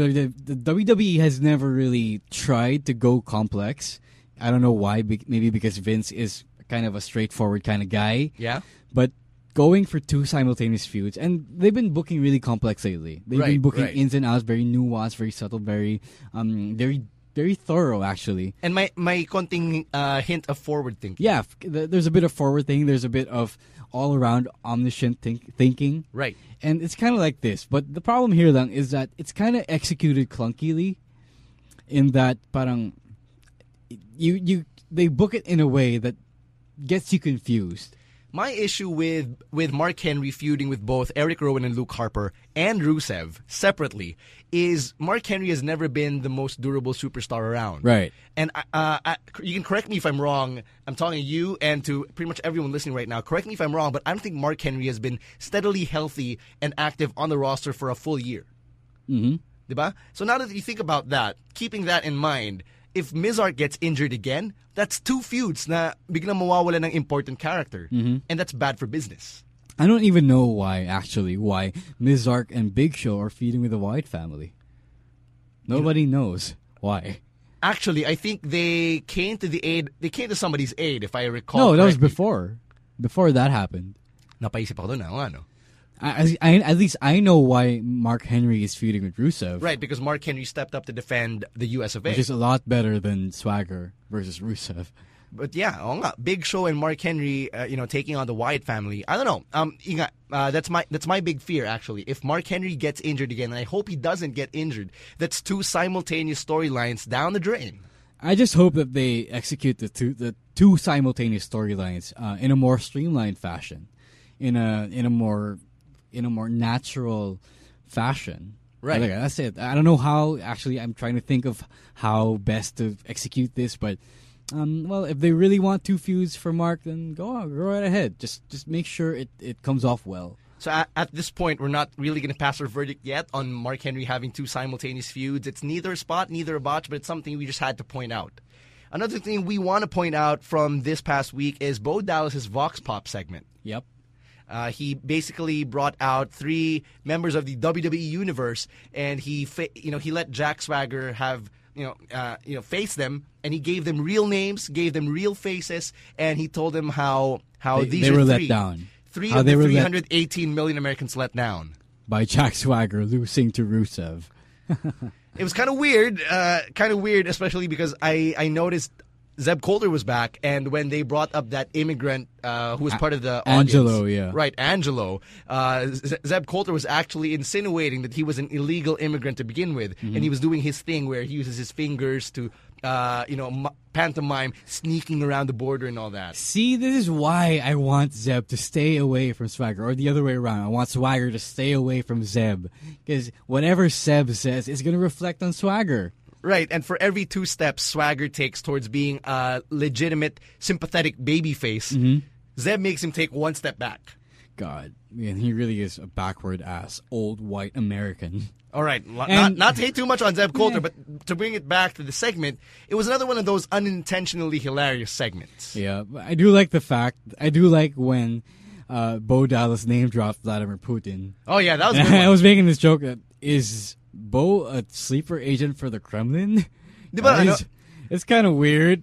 the, the WWE has never really tried to go complex. I don't know why. be- Maybe because Vince is kind of a straightforward kind of guy. Yeah? But going for two simultaneous feuds, and they've been booking really complex lately. They've Right, been booking right. ins and outs, very nuanced, very subtle, very, um, very, very thorough. Actually, And my, my konting uh, hint of forward thinking. yeah. There's a bit of forward thinking. There's a bit of all around omniscient think- thinking. Right. And it's kind of like this, but the problem here lang is that it's kind of executed clunkily in that parang you you they book it in a way that gets you confused. My issue with with Mark Henry feuding with both Eric Rowan and Luke Harper and Rusev separately is Mark Henry has never been the most durable superstar around. Right. And uh, I, you can correct me if I'm wrong. I'm talking to you and to pretty much everyone listening right now. Correct me if I'm wrong, but I don't think Mark Henry has been steadily healthy and active on the roster for a full year. Mm-hmm. Diba? So now that you think about that, keeping that in mind, if Mizark gets injured again, that's two feuds na biglang mawawala ng important character. And that's bad for business. I don't even know why, actually, why Mizark and Big Show are feeding with the Wyatt family. Nobody knows why. Actually, I think they came to the aid, they came to somebody's aid, if I recall no, that was before. Before that happened. Napaisip ako doon, ah, ano? I, I, at least I know why Mark Henry is feuding with Rusev. Right, because Mark Henry stepped up to defend the US of A. Which is a lot better than Swagger versus Rusev. But yeah, oo nga, Big Show and Mark Henry, uh, you know, taking on the Wyatt family. I don't know. Um, uh, that's my that's my big fear actually. If Mark Henry gets injured again, and I hope he doesn't get injured, that's two simultaneous storylines down the drain. I just hope that they execute the two the two simultaneous storylines uh, in a more streamlined fashion, in a in a more in a more natural fashion. Right. Like, that's it. I don't know how. Actually, I'm trying to think of how best to execute this, but. Um, well, if they really want two feuds for Mark, then go on, go right ahead. Just, just make sure it, it comes off well. So at, at this point, we're not really going to pass our verdict yet on Mark Henry having two simultaneous feuds. It's neither a spot, neither a botch, but it's something we just had to point out. Another thing we want to point out from this past week is Bo Dallas's Vox Pop segment. Yep. Uh, he basically brought out three members of the WWE universe, and he, fa- you know, he let Jack Swagger have, you know, uh, you know, face them, and he gave them real names, gave them real faces, and he told them how how They- these they are were let three, down. Three How of the were let- 318 million Americans let down. By Jack Swagger losing to Rusev. It was kind of weird, uh, kind of weird, especially because I, I noticed Zeb Colter was back, and when they brought up that immigrant uh, who was part of the Angelo, audience, yeah. right, Angelo, uh, Zeb Colter was actually insinuating that he was an illegal immigrant to begin with, Mm-hmm. and he was doing his thing where he uses his fingers to, uh, you know, m- pantomime sneaking around the border and all that. See, this is why I want Zeb to stay away from Swagger, or the other way around. I want Swagger to stay away from Zeb, because whatever Zeb says is going to reflect on Swagger. Right, and for every two steps Swagger takes towards being a legitimate, sympathetic babyface, Mm-hmm. Zeb makes him take one step back. God, man, he really is a backward ass, old white American. All right, lo- not, And- not to hate too much on Zeb Colter, but to bring it back to the segment, it was another one of those unintentionally hilarious segments. Yeah, I do like the fact. I do like when uh, Bo Dallas name dropped Vladimir Putin. Oh yeah, that was And I was making this joke that is Bo a sleeper agent for the Kremlin? Di ba, ano- it's kind of weird.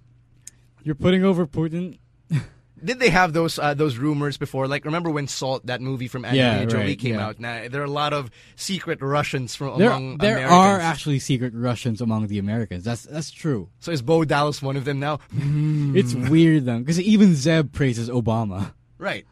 You're putting over Putin. Did they have those uh, those rumors before? Like, remember when Salt, that movie from Angelina Yeah, Jolie, right, came yeah. out? Now there are a lot of secret Russians from There, among there Americans. are actually secret Russians among the Americans. That's that's true. So is Bo Dallas one of them now? It's weird though, because even Zeb praises Obama. Right.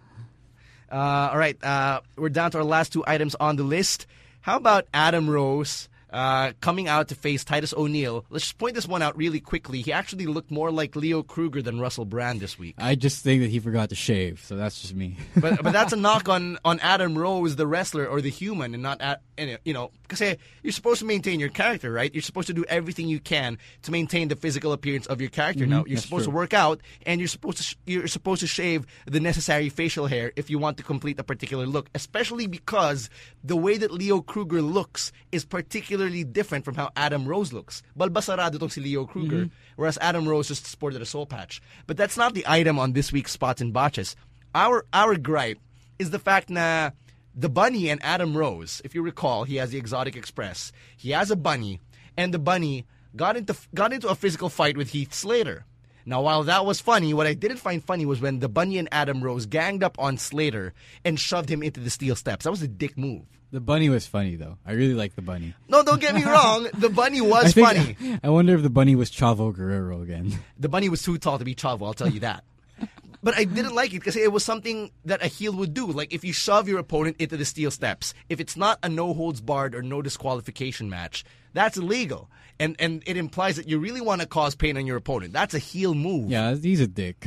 Uh, all right. Uh, we're down to our last two items on the list. How about Adam Rose uh, coming out to face Titus O'Neil? Let's just point this one out really quickly. He actually looked more like Leo Kruger than Russell Brand this week. I just think that he forgot to shave, so that's just me. But but that's a knock on, on Adam Rose, the wrestler or the human, and not at, you know because you're supposed to maintain your character, right? You're supposed to do everything you can to maintain the physical appearance of your character. Now you're Mm-hmm. that's supposed true. to work out, and you're supposed to sh- you're supposed to shave the necessary facial hair if you want to complete a particular look. Especially because the way that Leo Kruger looks is particularly different from how Adam Rose looks. Balbasarado tong si Leo Kruger, Mm-hmm. whereas Adam Rose just sported a soul patch. But that's not the item on this week's spots and botches. Our our gripe is the fact na the bunny and Adam Rose, if you recall, he has the Exotic Express. He has a bunny, and the bunny got into got into a physical fight with Heath Slater. Now, while that was funny, what I didn't find funny was when the bunny and Adam Rose ganged up on Slater and shoved him into the steel steps. That was a dick move. The bunny was funny though. I really like the bunny. No, don't get me wrong. The bunny was think, funny. I wonder if the bunny was Chavo Guerrero again. The bunny was too tall to be Chavo, I'll tell you that. But I didn't like it because it was something that a heel would do. Like if you shove your opponent into the steel steps, if it's not a no holds barred or no disqualification match, that's illegal. And and it implies that you really want to cause pain on your opponent. That's a heel move. Yeah, he's a dick.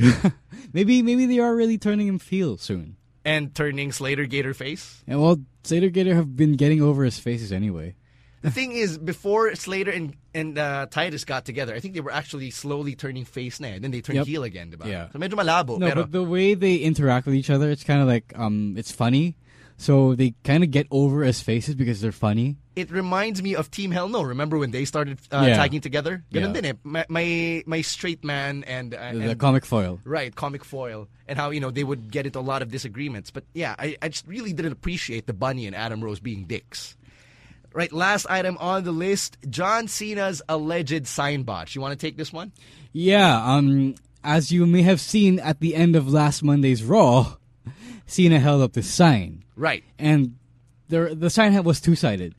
maybe maybe they are really turning him heel soon. And turning Slater Gator face. And well, Slater Gator have been getting over his faces anyway. The thing is, before Slater and and uh, Titus got together, I think they were actually slowly turning face now, and then they turned Yep. heel again, diba? Yeah. So medyo malabo. No, pero but the way they interact with each other, it's kind of like um, it's funny. So they kind of get over as faces because they're funny. it reminds me of Team Hell No. Remember when they started uh, Yeah. tagging together? Ganun Yeah. din eh. My, my, my straight man and, uh, The and comic foil. Right, comic foil, and how you know they would get into a lot of disagreements. But yeah, I, I just really didn't appreciate the Bunny and Adam Rose being dicks. Right, last item on the list: John Cena's alleged sign botch. You want to take this one? Yeah, um, as you may have seen at the end of last Monday's Raw, Cena held up this sign, Right. and the the sign had was two sided,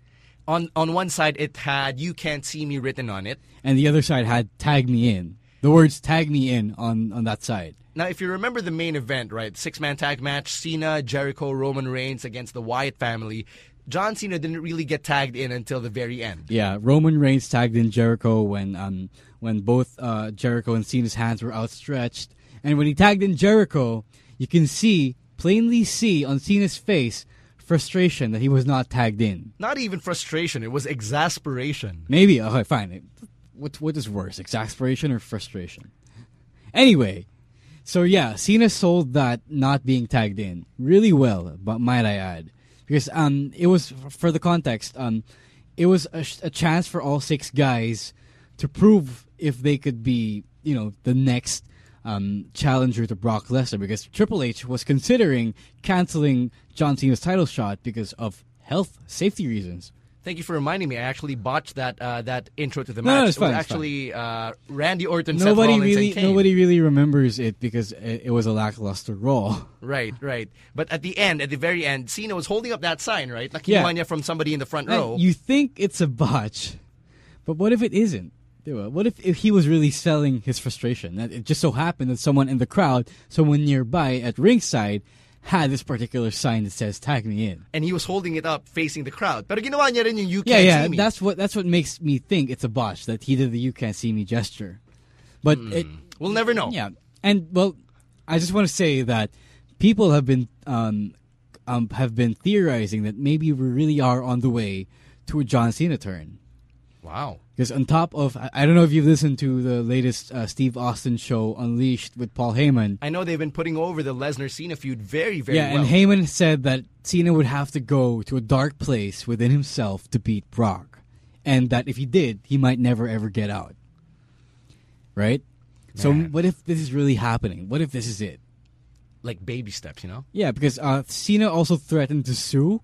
On on one side, it had "You can't see me" written on it. and the other side had "Tag me in." The words "Tag me in" on on that side. Now, if you remember the main event, right, six man tag match: Cena, Jericho, Roman Reigns against the Wyatt family. John Cena didn't really get tagged in until the very end. Yeah, Roman Reigns tagged in Jericho when um when both uh, Jericho and Cena's hands were outstretched, and when he tagged in Jericho, you can see plainly see on Cena's face frustration that he was not tagged in. Not even frustration; it was exasperation. Maybe okay, fine. What what is worse, exasperation or frustration? Anyway, so yeah, Cena sold that not being tagged in really well, but might I add, because um it was for the context um it was a, a chance for all six guys to prove if they could be you know the next um, challenger to Brock Lesnar because Triple H was considering canceling John Cena's title shot because of health safety reasons. Thank you for reminding me. I actually botched that uh, that intro to the No, match. no, it's it was fine, it's actually uh, Randy Orton, nobody really nobody really remembers it because it, it was a lackluster Raw. Right, right. But at the end, at the very end, Cena was holding up that sign, right? Nakinuha Yeah. from somebody in the front And row. You think it's a botch, but what if it isn't? What if, if he was really selling his frustration? That it just so happened that someone in the crowd, someone nearby at ringside, had this particular sign that says "Tag me in." and he was holding it up facing the crowd. Pero ginawa niya rin yung you Yeah, can't yeah. see me. That's what that's what makes me think it's a botch that he did the "You can't see me" gesture. But Hmm. it, we'll never know. Yeah, and well, I just want to say that people have been um, um, have been theorizing that maybe we really are on the way to a John Cena turn. Wow. Because on top of, I don't know if you've listened to the latest uh, Steve Austin show, Unleashed, with Paul Heyman. I know they've been putting over the Lesnar Cena feud very, very yeah, well. and Heyman said that Cena would have to go to a dark place within himself to beat Brock, and that if he did, he might never ever get out. Right. So what if this is really happening? What if this is it? like baby steps, you know? Yeah, because uh, Cena also threatened to sue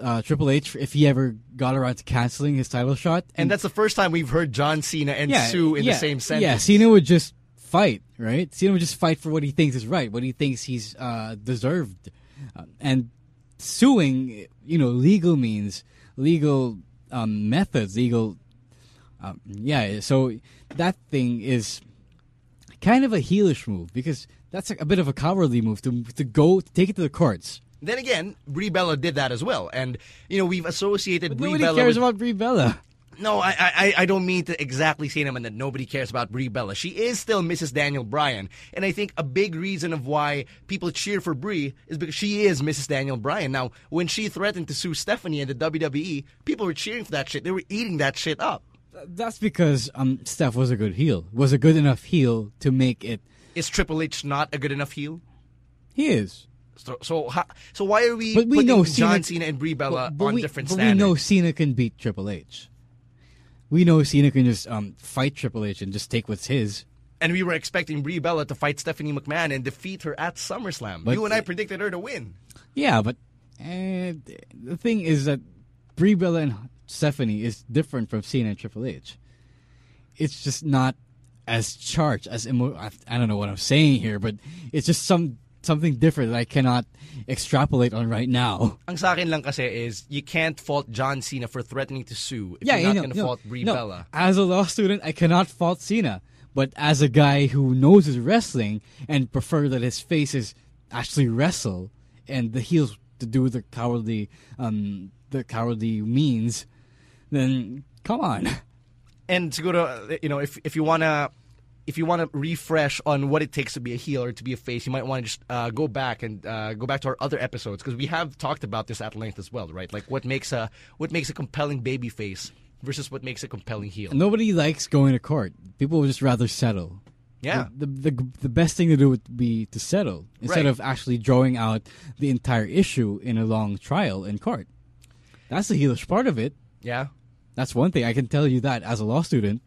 uh, Triple H if he ever got around to canceling his title shot, And that's the first time we've heard John Cena and Sue in yeah, the same sentence. Yeah, Cena would just fight, right? Cena would just fight for what he thinks is right, what he thinks he's uh, deserved. Uh, and suing, you know, legal means, legal um, methods, legal. Um, yeah, so that thing is kind of a heelish move because that's a, a bit of a cowardly move to to go to take it to the courts. Then again, Brie Bella did that as well. And, you know, we've associated But Brie nobody Bella cares with- about Brie Bella. No, I, I I don't mean to exactly say that nobody cares about Brie Bella. She is still Mrs. Daniel Bryan, and I think a big reason of why people cheer for Brie is because she is Mrs. Daniel Bryan. Now, when she threatened to sue Stephanie in the WWE, people were cheering for that shit. They were eating that shit up. That's because um, Steph was a good heel, was a good enough heel to make it. Is Triple H not a good enough heel? He is. So, so, ha, so why are we, But we putting know John Cena- Cena and Brie Bella But- but on we, different but standards? we know Cena can beat Triple H. We know Cena can just um, fight Triple H and just take what's his. and we were expecting Brie Bella to fight Stephanie McMahon and defeat her at SummerSlam. But- you and I predicted her to win. Yeah, but uh, the thing is that Brie Bella and Stephanie is different from Cena and Triple H. It's just not as charged as emo- I, I don't know what I'm saying here, but it's just some something different that I cannot extrapolate on right now. Ang sa akin lang kasi is you can't fault John Cena for threatening to sue if yeah, you're not you know, going to fault Brie no. Bella. As a law student, I cannot fault Cena, But as a guy who knows his wrestling and prefer that his faces actually wrestle and the heels to do the cowardly um the cowardly means, then come on. and to go to uh, you know if if you wanna if you want to refresh on what it takes to be a heel or to be a face, you might want to just uh, go back and uh, go back to our other episodes because we have talked about this at length as well, right? Like what makes a what makes a compelling baby face versus what makes a compelling heel. Nobody likes going to court. People would just rather settle. Yeah. The, the the the best thing to do would be to settle instead Right. of actually drawing out the entire issue in a long trial in court. That's the heelish part of it. Yeah. That's one thing I can tell you that as a law student.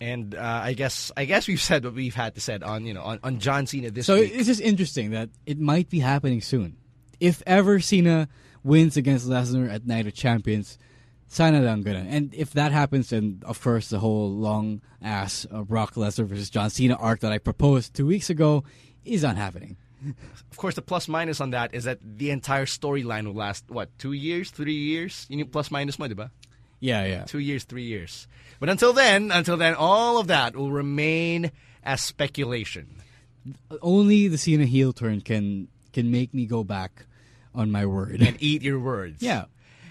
And uh, I guess I guess we've said what we've had to said on you know on, on John Cena this So week. it's just interesting that it might be happening soon. If ever Cena wins against Lesnar at Night of Champions, sana lang ganun. And if that happens, then of course the whole long ass uh, Brock Lesnar versus John Cena arc that I proposed two weeks ago is not happening. Of course, the plus minus on that is that the entire storyline will last what two years, three years. You need plus minus mo, diba? Yeah, yeah. Two years, three years. But until then, until then, all of that will remain as speculation. Only the Cena heel turn can can make me go back on my word. And eat your words. yeah.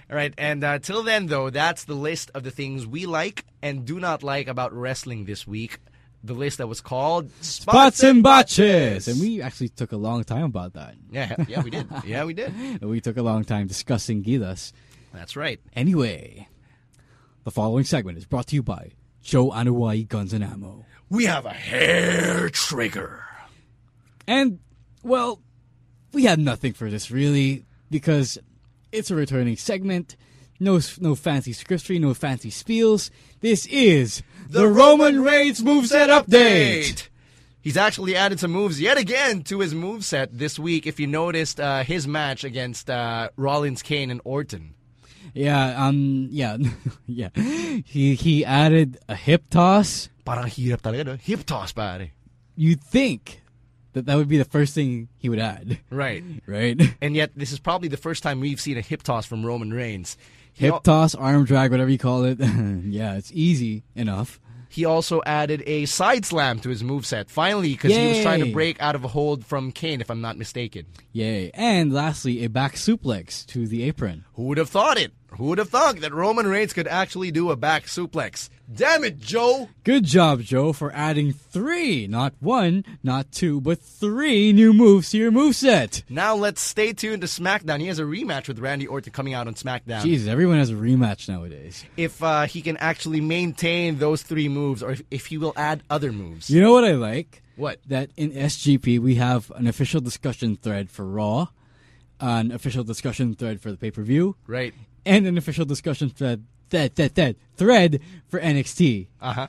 All right. And uh, till then, though, that's the list of the things we like and do not like about wrestling this week. The list that was called Spots and botches, and we actually took a long time about that. Yeah, yeah, we did. Yeah, we did. We took a long time discussing Gilas. That's right. Anyway, the following segment is brought to you by Joe Anoa'i Guns and Ammo. We have a hair trigger. And, well, we had nothing for this really because it's a returning segment. No, no fancy scriptry, no fancy spiels. This is the, Roman Reigns moveset update. He's actually added some moves yet again to his moveset this week. If you noticed uh, his match against uh, Rollins, Kane, and Orton. Yeah, um, yeah, yeah. He he added a hip toss. Parang hirap talaga, no? Hip toss, pare. You'd think that that would be the first thing he would add, Right. right? And yet, this is probably the first time we've seen a hip toss from Roman Reigns. He Hip al- toss, arm drag, whatever you call it. yeah, it's easy enough. He also added a side slam to his moveset, finally, because he was trying to break out of a hold from Kane, if I'm not mistaken. Yay. And lastly, a back suplex to the apron. Who would have thought it? Who would have thought that Roman Reigns could actually do a back suplex? Damn it, Joe! Good job, Joe, for adding three, not one, not two, but three new moves to your moveset. Now let's stay tuned to SmackDown. He has a rematch with Randy Orton coming out on SmackDown. Jesus, everyone has a rematch nowadays. If uh, he can actually maintain those three moves, or if, if he will add other moves. You know what I like? What? That in SGP we have an official discussion thread for Raw, an official discussion thread for the pay per view, Right. And an official discussion thread thread, thread, thread, thread for NXT. Uh huh.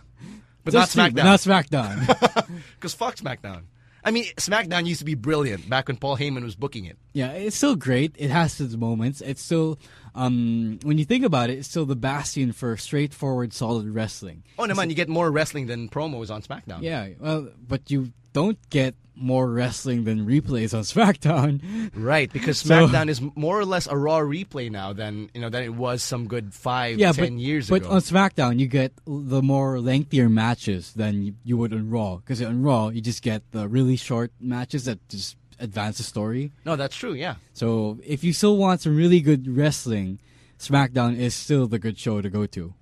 But two, not but SmackDown. Not SmackDown. Because fuck SmackDown. I mean, SmackDown used to be brilliant back when Paul Heyman was booking it. yeah, it's still great. It has its moments. It's still, um, when you think about it, it's still the bastion for straightforward, solid wrestling. Oh, naman, you get more wrestling than promos on SmackDown. Yeah, well, but you don't get more wrestling than replays on SmackDown. Right, because So- SmackDown is more or less a Raw replay now than you know than it was some good five, yeah, ten but, years but ago. But on SmackDown you get the more lengthier matches than you, you would on Raw. Because on Raw you just get the really short matches that just advance the story. no, that's true. Yeah. So if you still want some really good wrestling, SmackDown is still the good show to go to.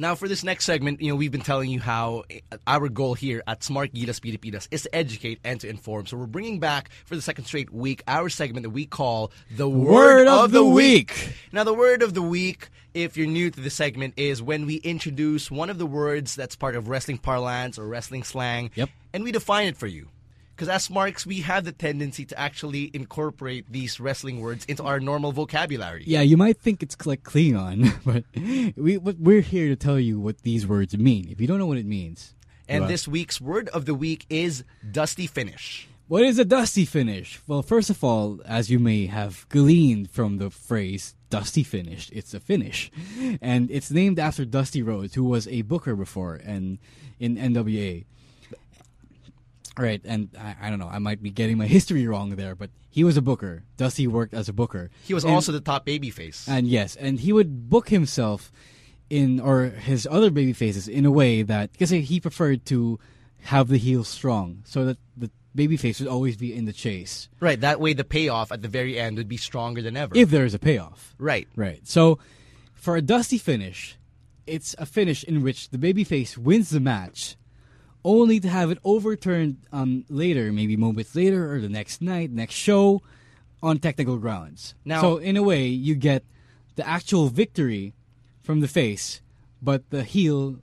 Now, for this next segment, you know, we've been telling you how uh, our goal here at Smark Gilas Pilipinas is to educate and to inform. So we're bringing back for the second straight week our segment that we call the Word of the Week. Now, the word of the week, if you're new to the segment, is when we introduce one of the words that's part of wrestling parlance or wrestling slang, Yep. and we define it for you. Because as Marks, we have the tendency to actually incorporate these wrestling words into our normal vocabulary. Yeah, you might think it's like Klingon, but we, we're here to tell you what these words mean. If you don't know what it means, And this week's word of the week is dusty finish. What is a dusty finish? Well, first of all, as you may have gleaned from the phrase dusty finish, it's a finish. And it's named after Dusty Rhodes, who was a booker before and in NWA. Right, and I, I don't know, I might be getting my history wrong there, but he was a booker. Dusty worked as a booker. He was And- also the top babyface. and yes, and he would book himself in or his other baby faces in a way that because he preferred to have the heel strong, so that the babyface would always be in the chase Right. That way, the payoff at the very end would be stronger than ever. if there is a payoff. right. Right. So, for a dusty finish, it's a finish in which the babyface wins the match, only to have it overturned um, later, maybe moments later or the next night, next show, on technical grounds. Now- so in a way, you get the actual victory from the face, but the heel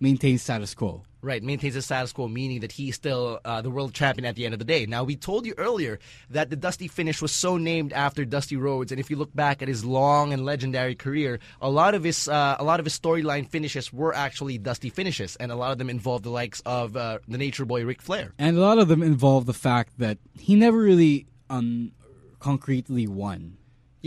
maintains status quo. Right, maintains the status quo, meaning that he's still uh, the world champion at the end of the day. Now, we told you earlier that the Dusty finish was so named after Dusty Rhodes, and if you look back at his long and legendary career, a lot of his uh, a lot of his storyline finishes were actually Dusty finishes, and a lot of them involved the likes of uh, the Nature Boy Ric Flair. And a lot of them involved the fact that he never really um, concretely won.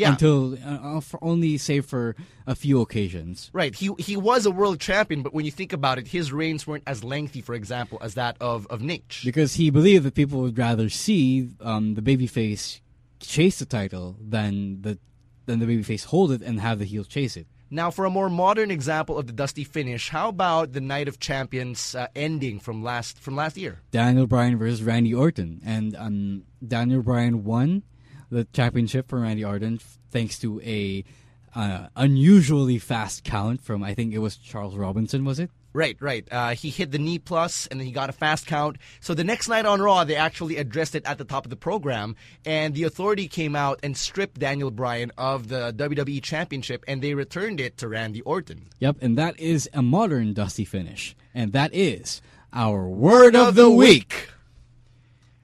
Yeah. Until uh, for only say for a few occasions. Right, he he was a world champion, but when you think about it, his reigns weren't as lengthy, for example, as that of of Naitch. Because he believed that people would rather see um, the babyface chase the title than the than the babyface hold it and have the heel chase it. Now, for a more modern example of the Dusty finish, how about the Night of Champions uh, ending from last from last year? Daniel Bryan versus Randy Orton, and um, Daniel Bryan won the championship for Randy Orton thanks to a uh, unusually fast count from I think it was Charles Robinson, was it? Right, right. Uh, he hit the knee plus, and then he got a fast count. So the next night on Raw, they actually addressed it at the top of the program, and the Authority came out and stripped Daniel Bryan of the WWE Championship, and they returned it to Randy Orton. Yep, and that is a modern Dusty finish, and that is our word of the week.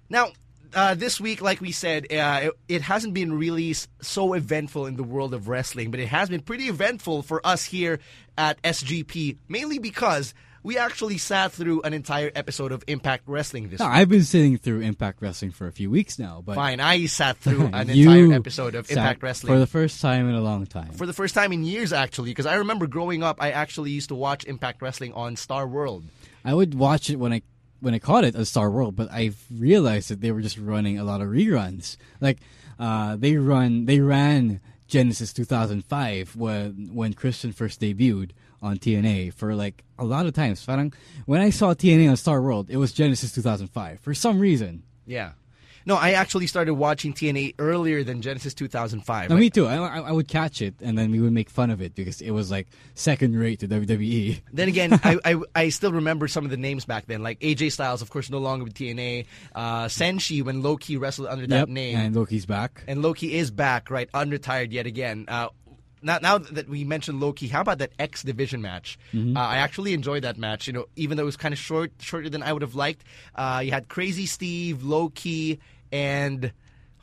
Now, uh, this week, like we said, uh, it, it hasn't been really so eventful in the world of wrestling, but it has been pretty eventful for us here at SGP, mainly because we actually sat through an entire episode of Impact Wrestling this Now, week. I've been sitting through Impact Wrestling for a few weeks now, but Fine, I sat through an entire episode of Impact Wrestling for the first time in a long time. for the first time in years, actually, because I remember growing up, I actually used to watch Impact Wrestling on Star World. I would watch it when I when I caught it as Star World, but I realized that they were just running a lot of reruns. Like uh, they run, they ran Genesis 2005 when when Christian first debuted on TNA for like a lot of times. When I saw TNA on Star World, it was Genesis 2005 for some reason. Yeah. No, I actually started watching TNA earlier than Genesis 2005. Now, Like, me too. I, I would catch it, and then we would make fun of it because it was like second rate to. WWE. Then again, I, I I still remember some of the names back then, like AJ Styles, of course, no longer with TNA. Uh, Senshi when Low Ki wrestled under that yep, name, and Low Ki's back. and Low Ki is back, right, unretired yet again. Uh, now, now that we mentioned Low Ki, how about that X Division match? Mm-hmm. Uh, I actually enjoyed that match. You know, even though it was kind of short, shorter than I would have liked. Uh, you had Crazy Steve, Low Ki, and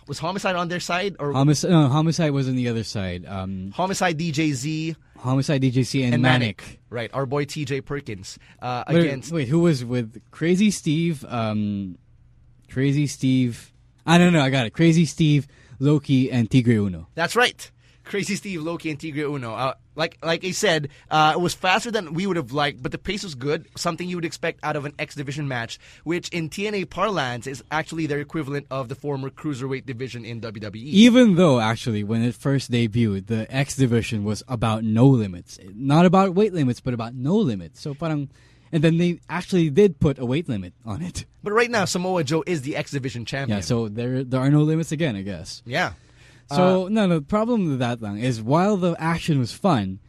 was Homicide on their side or Homicide, no, Homicide was on the other side. Um, Homicide DJZ Homicide, DJC, and, and Manik. Manik. Right, our boy TJ Perkins uh, Wait, against. wait, who was with Crazy Steve? Um, Crazy Steve. I don't know. I got it. Crazy Steve, Low Ki, and Tigre Uno. That's right. Crazy Steve, Low Ki, and Tigre Uno. Uh, like like I said, uh, it was faster than we would have liked, but the pace was good. Something you would expect out of an X Division match, which in TNA parlance is actually their equivalent of the former cruiserweight division in. WWE. Even though, actually, when it first debuted, the X division was about no limits. Not about weight limits, but about no limits. So parang, and then they actually did put a weight limit on it. But right now, Samoa Joe is the X Division champion. Yeah, so there there are no limits again, I guess. yeah. So no, no. The problem with that lang is while the action was fun,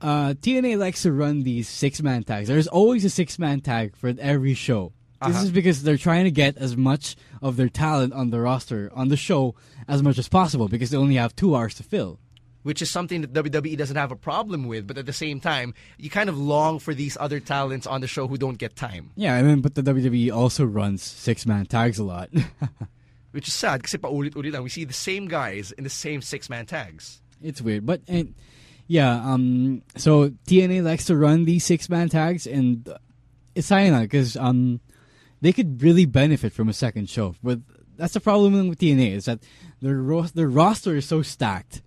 uh, TNA likes to run these six man tags. There's always a six man tag for every show. This is because they're trying to get as much of their talent on the roster on the show as much as possible because they only have two hours to fill. which is something that WWE doesn't have a problem with. But at the same time, you kind of long for these other talents on the show who don't get time, Yeah, and then but the WWE also runs six man tags a lot. which is sad kasi paulit-ulit lang. We see the same guys in the same six-man tags. it's weird, but and, yeah. Um, so TNA likes to run these six man tags, and it's sayang because um, they could really benefit from a second show. But that's the problem with TNA is that their ro- their roster is so stacked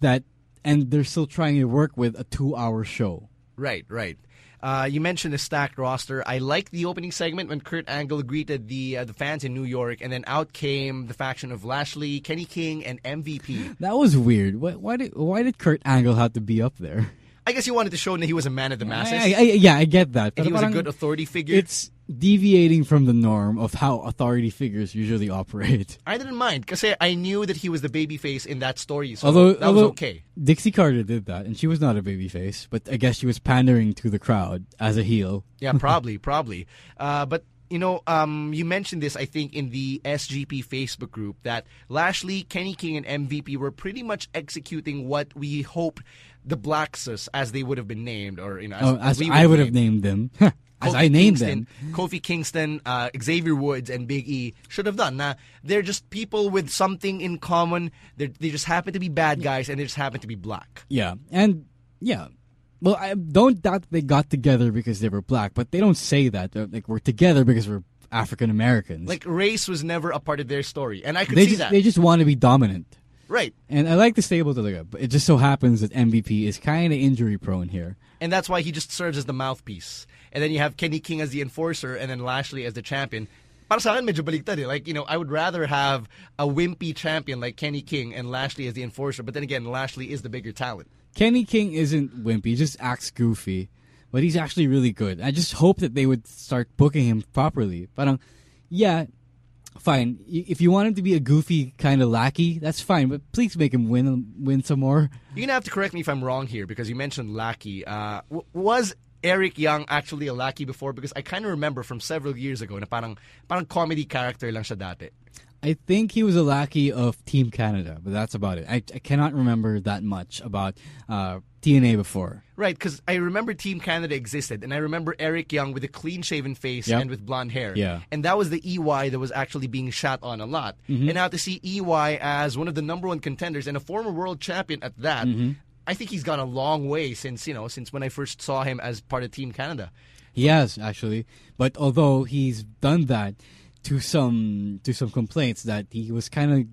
that, and they're still trying to work with a two hour show. Right, right. Uh, you mentioned the stacked roster. I liked the opening segment when Kurt Angle greeted the uh, the fans in New York, and then out came the faction of Lashley, Kenny King, and MVP. That was weird. Why, why did why did Kurt Angle have to be up there? I guess he wanted to show that he was a man of the masses. I, I, yeah, I get that. and he was a good authority figure. It's deviating from the norm of how authority figures usually operate. I didn't mind because I knew that he was the baby face in that story, so although that although was okay. Dixie Carter did that, and she was not a babyface, but I guess she was pandering to the crowd as a heel. Yeah, probably, probably. Uh, but you know, um, you mentioned this, I think, in the SGP Facebook group that Lashley, Kenny King, and MVP were pretty much executing what we hope the Blacksus, as they would have been named, or you know, as, Oh, as we I would have name named them, as I named Kingston, them. Kofi Kingston, uh, Xavier Woods, and Big E should have done. Nah, they're just people with something in common. They're, they just happen to be bad guys, and they just happen to be black. Yeah, and yeah. Well, I don't doubt they got together because they were black, but they don't say that. They're, like we're together because we're African Americans. Like race was never a part of their story, and I could they see just that. they just want to be dominant. right. And I like the stable to look at, but it just so happens that MVP is kind of injury prone here. and that's why he just serves as the mouthpiece. And then you have Kenny King as the enforcer, and then Lashley as the champion. Para sa akin, medyo baliktad eh. Like, you know, I would rather have a wimpy champion like Kenny King and Lashley as the enforcer. But then again, Lashley is the bigger talent. Kenny King isn't wimpy; he just acts goofy, but he's actually really good. I just hope that they would start booking him properly. But um, yeah, fine. If you want him to be a goofy kind of lackey, that's fine. But please make him win win some more. You're going to have to correct me if I'm wrong here because you mentioned Lackey. Uh, w- was Eric Young actually a Lackey before? Because I kind of remember from several years ago na parang, parang comedy character lang siya dati. I think he was a lackey of Team Canada, but that's about it. I, I cannot remember that much about uh, TNA before. Right, because I remember Team Canada existed, and I remember Eric Young with a clean-shaven face Yep. and with blonde hair. Yeah. and that was the EY that was actually being shot on a lot. And now to see EY as one of the number one contenders and a former world champion at that, I think he's gone a long way since you know since when I first saw him as part of Team Canada. He has actually, but although he's done that to some to some complaints that he was kind of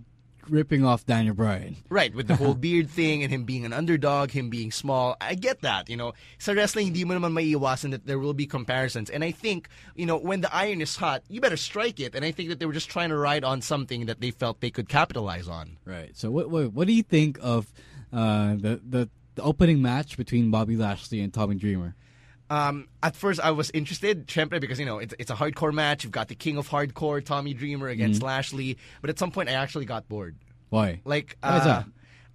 ripping off Daniel Bryan. Right, with the whole beard thing and him being an underdog, him being small. I get that, you know. Sa wrestling, hindi mo naman maiiwasan that there will be comparisons. And I think, you know, when the iron is hot, you better strike it. And I think that they were just trying to ride on something that they felt they could capitalize on. Right. So what what, what do you think of uh, the, the the opening match between Bobby Lashley and Tommy Dreamer? Um, at first, I was interested, syempre, because, you know, it's, it's a hardcore match. You've got the king of hardcore, Tommy Dreamer, against Lashley. But at some point, I actually got bored. Why? Like, uh, that?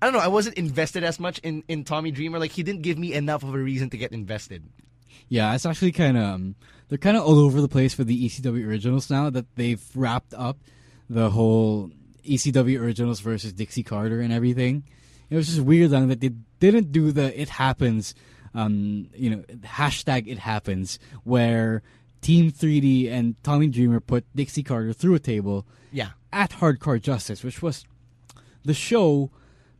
I don't know. I wasn't invested as much in, in Tommy Dreamer. Like, he didn't give me enough of a reason to get invested. Yeah, it's actually kind of um, they're kind of all over the place for the ECW originals now that they've wrapped up the whole ECW originals versus Dixie Carter and everything. It was just weird that they didn't do the "It Happens," um, you know, hashtag "It Happens," where Team 3D and Tommy Dreamer put Dixie Carter through a table Yeah. at Hardcore Justice, which was the show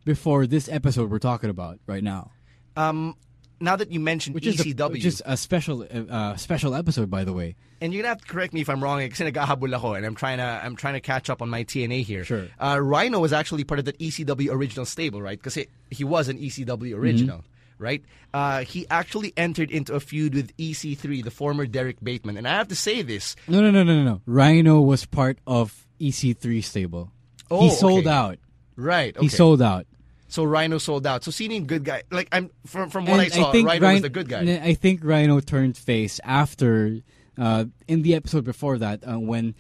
before this episode we're talking about right now. Um, now that you mentioned Which is, a, ECW, which is a special uh, special episode, by the way. And you're gonna have to correct me if I'm wrong, kasi ako, and I'm trying to I'm trying to catch up on my TNA here. Sure. Uh, Rhino was actually part of that ECW original stable, right? Because he was an ECW original. Mm-hmm. Right, uh, he actually entered into a feud with EC3, the former Derrick Bateman, and I have to say this: No, no, no, no, no, no. Rhino was part of EC3 stable. Oh, he sold okay. out. right, okay. He sold out. so Rhino sold out. So yung good guy? Like I'm from from what And I saw, Rhino was the good guy. I think Rhino turned face after, uh, in the episode before that, uh, when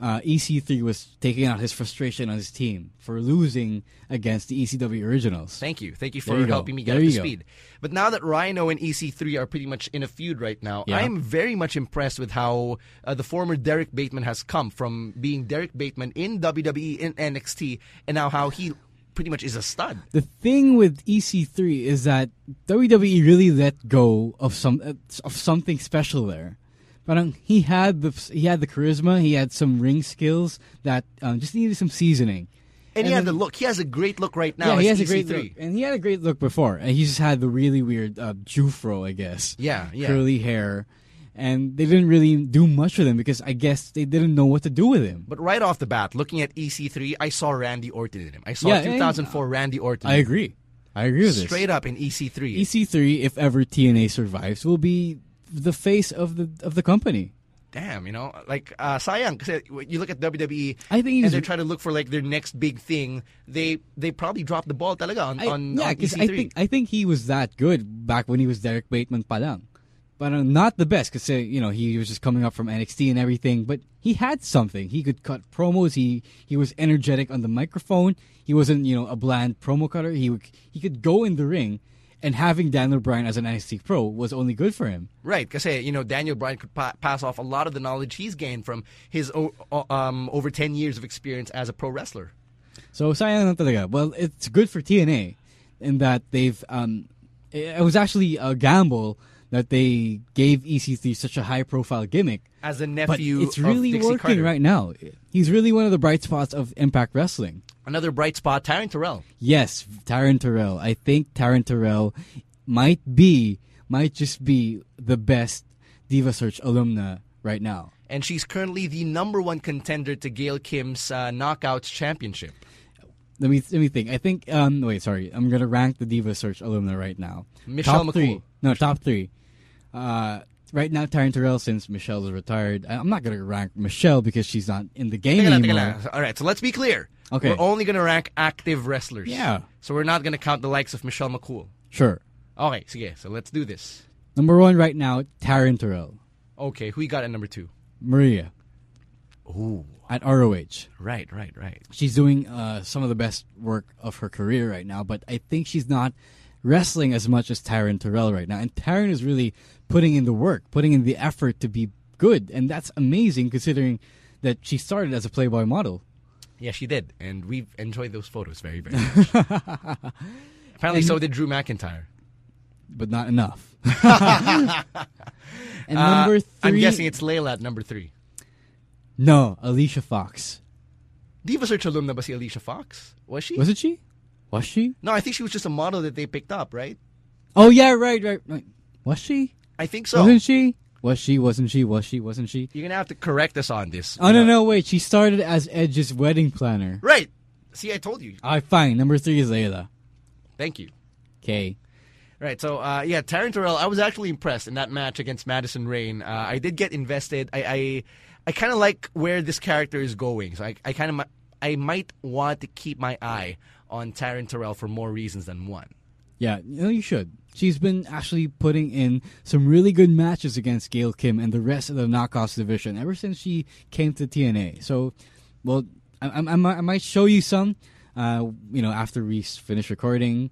uh, EC3 was taking out his frustration on his team for losing against the ECW originals. Thank you. Thank you for you go. helping me get There up to you go. speed. But now that Rhino and EC3 are pretty much in a feud right now, Yeah. I am very much impressed with how uh, the former Derrick Bateman has come from being Derrick Bateman in WWE, in NXT, and now how he pretty much is a stud. The thing with EC3 is that WWE really let go of some uh, of something special there. Parang he had the he had the charisma, he had some ring skills that um, just needed some seasoning. And, he And has then- the look. He has a great look right now. yeah, he as has a great look, and he had a great look before. And he just had the really weird uh, Jufro, I guess. Yeah, yeah. curly hair, and they didn't really do much with him because I guess they didn't know what to do with him. But right off the bat, looking at EC3, I saw Randy Orton in him. I saw Yeah, and- 2004 Randy Orton. I agree. I agree with this. Straight up in E EC3. EC3, if ever TNA survives, will be the face of the of the company. damn, you know, like uh, sayang. Kasi you look at WWE, I think and they're trying to look for like their next big thing. They they probably dropped the ball talaga on I, on, yeah, because I think I think he was that good back when he was Derrick Bateman pa lang. But uh, not the best because you know he was just coming up from NXT and everything. But he had something. He could cut promos. He he was energetic on the microphone. He wasn't you know a bland promo cutter. He he could go in the ring, and having Daniel Bryan as an NXT pro was only good for him. Right, because you know Daniel Bryan could pa- pass off a lot of the knowledge he's gained from his o- um, over ten years of experience as a pro wrestler. So sayang lang talaga. Well, it's good for TNA in that they've um it was actually a gamble that they gave EC3 such a high profile gimmick. As a nephew. But it's of really working Carter. right now. He's really one of the bright spots of Impact Wrestling. Another bright spot, Taryn Terrell. Yes, Taryn Terrell. I think Taryn Terrell might be, might just be the best Diva Search alumna right now. and she's currently the number one contender to Gail Kim's uh, Knockouts Championship. Let me let me think. I think um wait, sorry. I'm gonna rank the Diva Search alumna right now. Michelle top three. McCool. No, top three. Uh, right now, Taryn Terrell, since Michelle is retired, I'm not gonna rank Michelle because she's not in the game Teka lang, teka anymore. All right, so let's be clear. Okay. We're only going to rank active wrestlers. Yeah. So we're not going to count the likes of Michelle McCool. Sure. Okay, sige, so let's do this. Number one right now, Taryn Terrell, Okay, who you got at number two? Maria Ooh, at ROH. right, right, right. she's doing uh, some of the best work of her career right now, but I think she's not wrestling as much as Taryn Terrell right now. And Taryn is really putting in the work, putting in the effort to be good, and that's amazing considering that she started as a Playboy model. Yeah, she did, and we've enjoyed those photos very, very much. Apparently, so did Drew McIntyre. But not enough. and Uh, number 3 I'm guessing it's Layla at number three. no Alicia Fox. Diva Search alumna ba si Alicia Fox? Was she? Was it she? Was she? No, I think she was just a model that they picked up, right? Oh yeah, right, right, right. Was she? I think so. Wasn't she? Was she? Wasn't she? Was she? Wasn't she? You're gonna have to correct us on this. Oh no, know. no, wait. She started as Edge's wedding planner. Right. See, I told you. Alright, fine. Number three is Layla. Thank you. Okay. Right. So, uh, yeah, Taryn Terrell, I was actually impressed in that match against Madison Rayne. Uh, I did get invested. I, I, I kind of like where this character is going. So I, I kind of, I might want to keep my eye on Taryn Terrell for more reasons than one. Yeah, you know you should. She's been actually putting in some really good matches against Gail Kim and the rest of the Knockouts division ever since she came to TNA. So, well, I, I, I might- I might show you some, uh, you know, after we finish recording.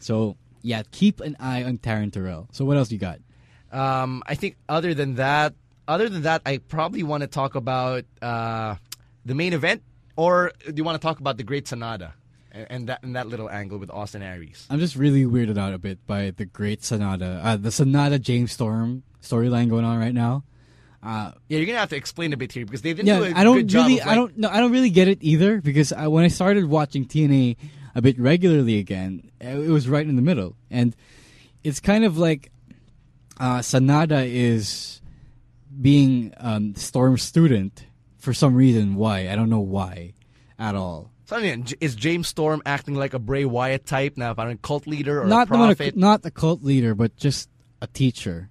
So, yeah, keep an eye on Taryn Terrell. So, what else you got? Um, I think other than that, other than that, I probably want to talk about uh, the main event, or do you want to talk about the Great Sanada and, and that and that little angle with Austin Aries? I'm just really weirded out a bit by the great Sanada, uh, the Sanada James Storm storyline going on right now. Uh, Yeah, you're gonna have to explain a bit here because they didn't yeah, do a I don't good job really, of, I don't, no, I don't really get it either because I, when I started watching TNA a bit regularly again, it was right in the middle, and it's kind of like uh, Sanada is being um, Storm's student for some reason. Why? I don't know why at all. So, ano yan, is James Storm acting like a Bray Wyatt type na parang cult leader or not a, not a cult leader, but just a teacher.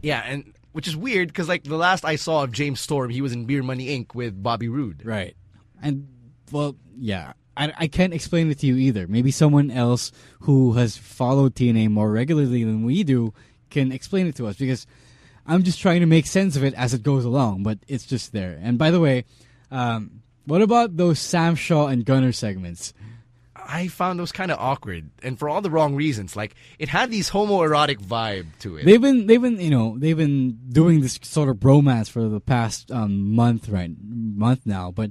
yeah, and which is weird because like the last I saw of James Storm, he was in Beer Money Inc. with Bobby Roode. Right. And well, yeah, I, I can't explain it to you either. Maybe someone else who has followed TNA more regularly than we do can explain it to us because I'm just trying to make sense of it as it goes along, but it's just there. And by the way, um, what about those Sam Shaw and Gunner segments? I found those kind of awkward, and for all the wrong reasons. Like it had these homoerotic vibe to it. They've been they've been you know they've been doing this sort of bromance for the past um, month right month now, but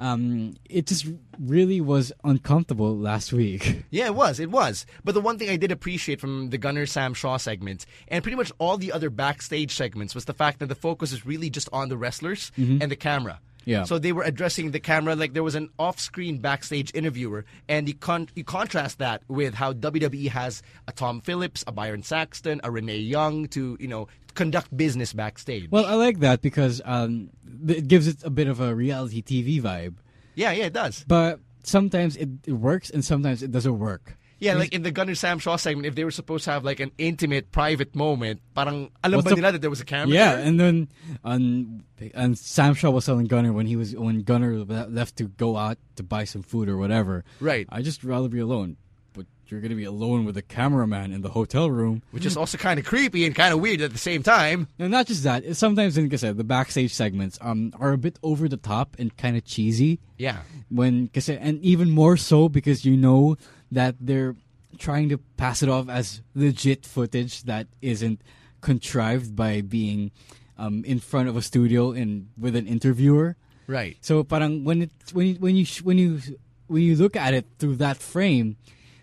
um, it just really was uncomfortable last week. Yeah, it was. It was. But the one thing I did appreciate from the Gunner Sam Shaw segment and pretty much all the other backstage segments was the fact that the focus is really just on the wrestlers and the camera. Yeah. So they were addressing the camera like there was an off-screen backstage interviewer, and you con- you contrast that with how WWE has a Tom Phillips, a Byron Saxton, a Renee Young to you know conduct business backstage. Well, I like that because um, it gives it a bit of a reality TV vibe. yeah, yeah, it does. But sometimes it, it works and sometimes it doesn't work. Yeah, like in the Gunner Sam Shaw segment, if they were supposed to have like an intimate, private moment, parang alam What's ba the- nila that there was a camera? Yeah, there? and then um, and Sam Shaw was telling Gunner when he was when Gunner left to go out to buy some food or whatever. Right. I just rather be alone, but you're gonna be alone with a cameraman in the hotel room. which is also kind of creepy and kind of weird at the same time. And not just that, sometimes, like I said, the backstage segments um are a bit over the top and kind of cheesy. Yeah. when kasi, and even more so because you know that they're trying to pass it off as legit footage that isn't contrived by being um, in front of a studio and with an interviewer. Right. So parang when it when you, when you when you when you look at it through that frame,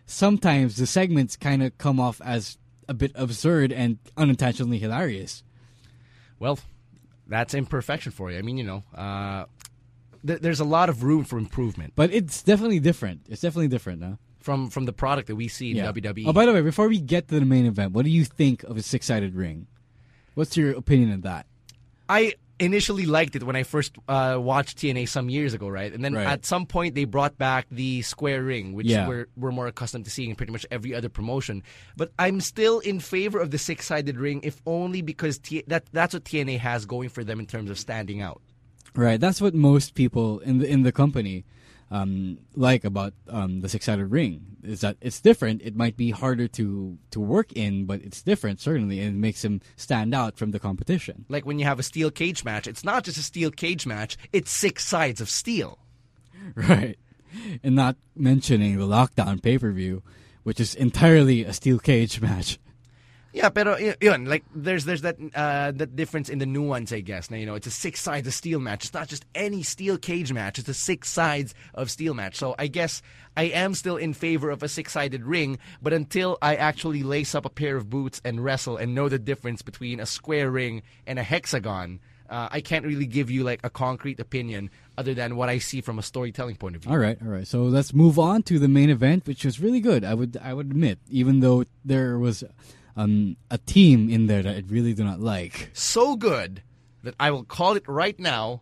sometimes the segments kind of come off as a bit absurd and unintentionally hilarious. Well, that's imperfection for you. I mean, you know, uh, th- there's a lot of room for improvement But it's definitely different. It's definitely different, huh? From from the product that we see in E. WWE. Oh, by the way, before we get to the main event, what do you think of a six-sided ring? What's your opinion on that? I initially liked it when I first uh, watched TNA some years ago, right? And then Right. at some point they brought back the square ring, which Yeah. we're we're more accustomed to seeing in pretty much every other promotion. But I'm still in favor of the six-sided ring, if only because T- that that's what TNA has going for them in terms of standing out. Right, that's what most people in the in the company um, like about um, the six-sided ring is that it's different. It might be harder to to work in, but it's different certainly, and it makes them stand out from the competition. Like when you have a steel cage match, it's not just a steel cage match; it's six sides of steel. Right, and not mentioning the lockdown pay-per-view, which is entirely a steel cage match. Yeah, pero yun, like there's there's that uh, that difference in the nuance, I guess. Now you know it's a six sides of steel match. It's not just any steel cage match. It's a six sides of steel match. So I guess I am still in favor of a six sided ring, but until I actually lace up a pair of boots and wrestle and know the difference between a square ring and a hexagon, uh, I can't really give you like a concrete opinion other than what I see from a storytelling point of view. All right, all right. So let's move on to the main event, which was really good. I would I would admit, even though there was um, a team in there that I really do not like. So good that I will call it right now.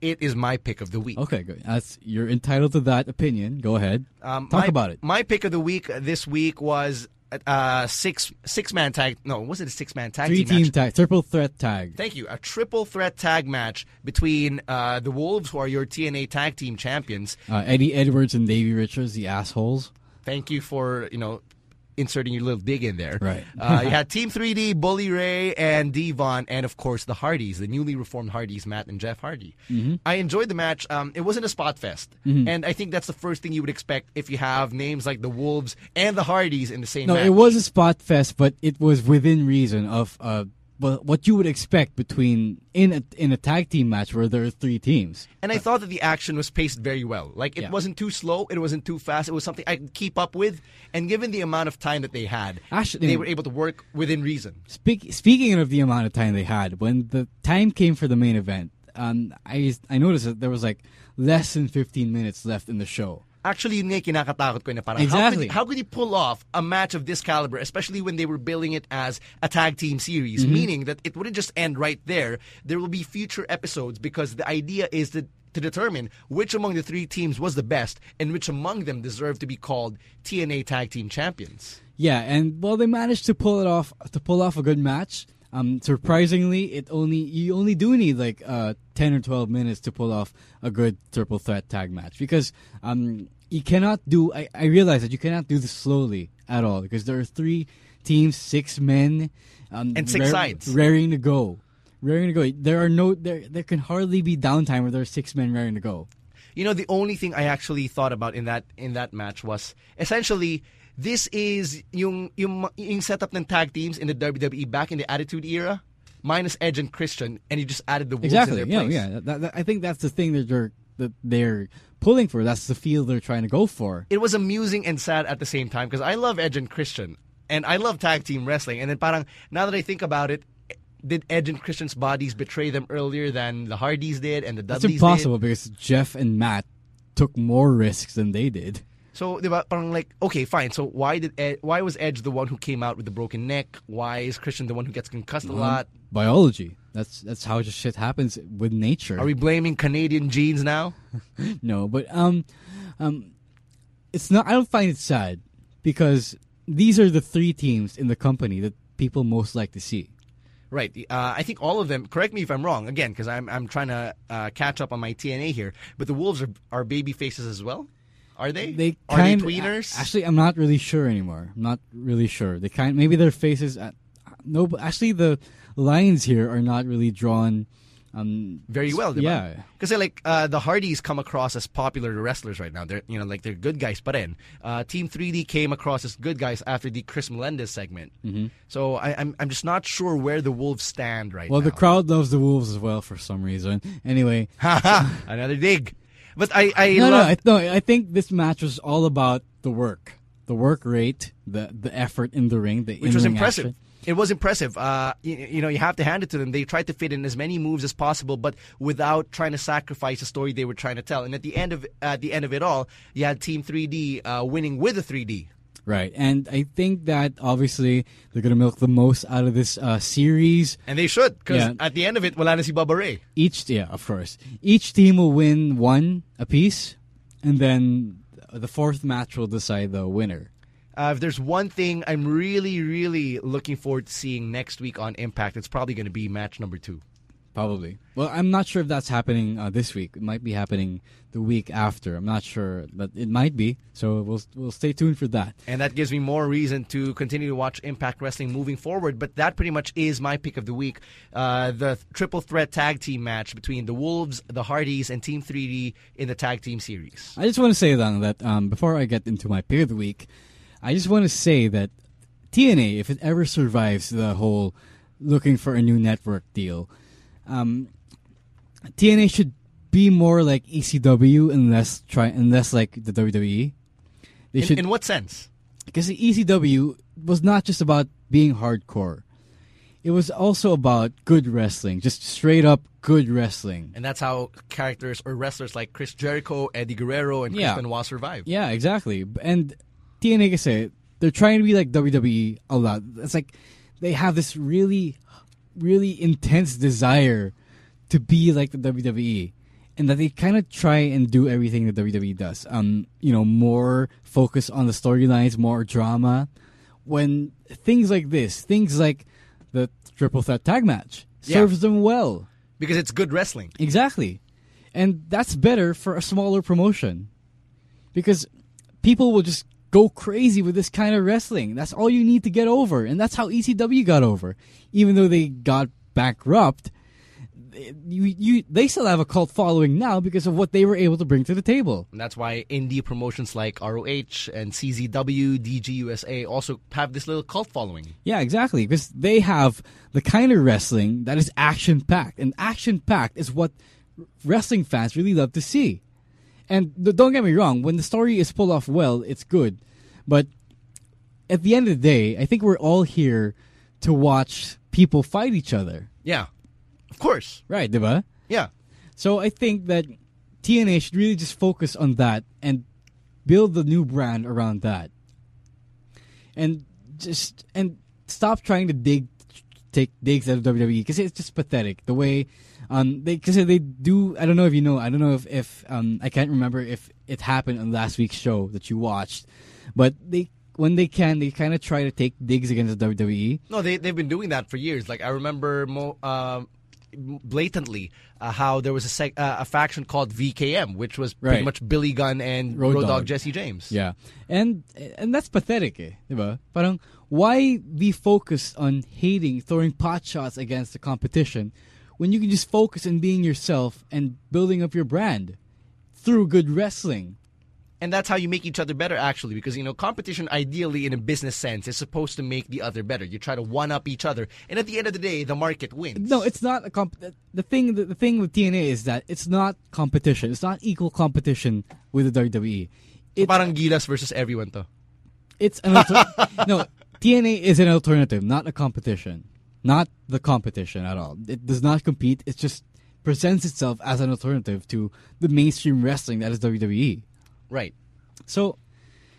It is my pick of the week. Okay, good. That's you're entitled to that opinion. Go ahead. Um, Talk my, about it. My pick of the week this week was uh, six six man tag. No, was it a six man tag Three team team tag, triple threat tag. Thank you. A triple threat tag match between uh, the Wolves, who are your TNA tag team champions. Uh, Eddie Edwards and Davey Richards, the assholes. Thank you for you know inserting your little dig in there. Right. uh, you had Team 3D, Bully Ray, and Devon, and of course the Hardys, the newly reformed Hardys, Matt and Jeff Hardy. Mm-hmm. I enjoyed the match. Um, it wasn't a spot fest, and I think that's the first thing you would expect if you have names like the Wolves and the Hardys in the same No, match. it was a spot fest, but it was within reason of uh, well, what you would expect between in a in a tag team match where there are three teams. And I thought that the action was paced very well. Like it Yeah. wasn't too slow, it wasn't too fast. It was something I could keep up with. And given the amount of time that they had, Actually- they were able to work within reason. Speak, speaking of the amount of time they had, when the time came for the main event, um, I I noticed that there was like less than 15 minutes left in the show. Actually, yun nga kinakatakot ko na parang Exactly. how, could, how could you pull off a match of this caliber, especially when they were billing it as a tag team series, Mm-hmm. meaning that it wouldn't just end right there. There will be future episodes because the idea is to to determine which among the three teams was the best and which among them deserved to be called TNA Tag Team Champions. Yeah, and well, they managed to pull it off to pull off a good match. Um, surprisingly, it only you only do need like uh, ten or twelve minutes to pull off a good triple threat tag match because um, you cannot do. I, I realize that you cannot do this slowly at all because there are three teams, six men, um, And six sides. raring to go, raring to go. There are no there. There can hardly be downtime where there are six men raring to go. You know, the only thing I actually thought about in that in that match was essentially this is yung yung, yung setup ng tag teams in the WWE back in the Attitude Era, minus Edge and Christian, and you just added the Wolves Exactly. in their Yeah, place. yeah. That, that, I think that's the thing that they're that they're pulling for. That's the feel they're trying to go for. It was amusing and sad at the same time because I love Edge and Christian, and I love tag team wrestling. And then parang now that I think about it. Did Edge and Christian's bodies betray them earlier than the Hardys did and the That's Dudleys impossible did? because Jeff and Matt took more risks than they did. So, diba, parang like, okay, fine. So, why did Ed, why was Edge the one who came out with the broken neck? Why is Christian the one who gets concussed a lot? Biology. That's that's how just shit happens with nature. Are we blaming Canadian genes now? no, but um, um, it's not. I don't find it sad because these are the three teams in the company that people most like to see. Right. Uh, I think all of them. Correct me if I'm wrong. Again, because I'm I'm trying to uh, catch up on my TNA here. But the Wolves are are baby faces as well. Are they? They are kind they tweeners? Actually, I'm not really sure anymore. I'm not really sure. They kind maybe their faces. At, no, but actually the lines here are not really drawn. Um, very well. Yeah. Because like uh, the Hardys come across as popular wrestlers right now. They're you know like they're good guys. But then uh, Team 3D came across as good guys after the Chris Melendez segment. Mm-hmm. So I, am I'm, I'm just not sure where the Wolves stand right well, now. Well, the crowd loves the Wolves as well for some reason. Anyway, another dig. But I I no, no, I, no. I think this match was all about the work, the work rate, the the effort in the ring, the which was impressive. action. It was impressive. Uh, you, you know, you have to hand it to them. They tried to fit in as many moves as possible, but without trying to sacrifice the story they were trying to tell. And at the end of at the end of it all, you had Team 3D uh, winning with a 3D. Right, and I think that obviously they're gonna milk the most out of this uh, series. And they should, because Yeah. at the end of it, wala na si Bubba Ray. Each, yeah, of course, each team will win one apiece, and then the fourth match will decide the winner. Uh, if there's one thing I'm really, really looking forward to seeing next week on Impact, it's probably going to be match number two. Probably. Well, I'm not sure if that's happening uh, this week. It might be happening the week after. I'm not sure, but it might be. So we'll we'll stay tuned for that. And that gives me more reason to continue to watch Impact Wrestling moving forward. But that pretty much is my pick of the week. Uh, the triple threat tag team match between the Wolves, the Hardys, and Team 3D in the tag team series. I just want to say then that um, before I get into my pick of the week, I just want to say that TNA, if it ever survives the whole looking for a new network deal, um, TNA should be more like ECW and less try and less like the WWE. They In, should in what sense? because the ECW was not just about being hardcore. It was also about good wrestling, just straight up good wrestling. And that's how characters or wrestlers like Chris Jericho, Eddie Guerrero, and Yeah. Chris Benoit survived. Yeah, exactly. And TNA can say they're trying to be like WWE a lot. It's like they have this really, really intense desire to be like the WWE, and that they kind of try and do everything that WWE does. Um, you know, more focus on the storylines, more drama. When things like this, things like the triple threat tag match, Yeah. serves them well. Because it's good wrestling. Exactly. And that's better for a smaller promotion. Because people will just go crazy with this kind of wrestling. That's all you need to get over. And that's how ECW got over. Even though they got bankrupt, you, you, they still have a cult following now because of what they were able to bring to the table. And that's why indie promotions like ROH and CZW, DGUSA also have this little cult following. Yeah, exactly. Because they have the kind of wrestling that is action packed. And action packed is what wrestling fans really love to see. And don't get me wrong, when the story is pulled off well, it's good. But at the end of the day, I think we're all here to watch people fight each other. Yeah. Of course. Right, diba? Yeah. So I think that TNA should really just focus on that and build the new brand around that. And just and stop trying to dig take digs out of WWE because it's just pathetic the way um they because they do I don't know if you know I don't know if if um I can't remember if it happened on last week's show that you watched but they when they can they kind of try to take digs against the WWE No, they they've been doing that for years. Like I remember mo- uh, blatantly uh, how there was a sec- uh, a faction called VKM, which was pretty Right. much Billy Gunn and Road Road, Dogg Dogg. Jesse James. Yeah. And and that's pathetic, eh, 'di ba? Parang why be focused on hating, throwing pot shots against the competition when you can just focus on being yourself and building up your brand through good wrestling? And that's how you make each other better, actually, because you know competition, ideally in a business sense, is supposed to make the other better. You try to one up each other, and at the end of the day, the market wins. No, it's not a comp- the thing the, the thing with TNA is that it's not competition. It's not equal competition with the WWE. So parang Gilas versus everyone to. it's an no TNA is an alternative, not a competition, not the competition at all. It does not compete. It just presents itself as an alternative to the mainstream wrestling that is WWE. Right. So,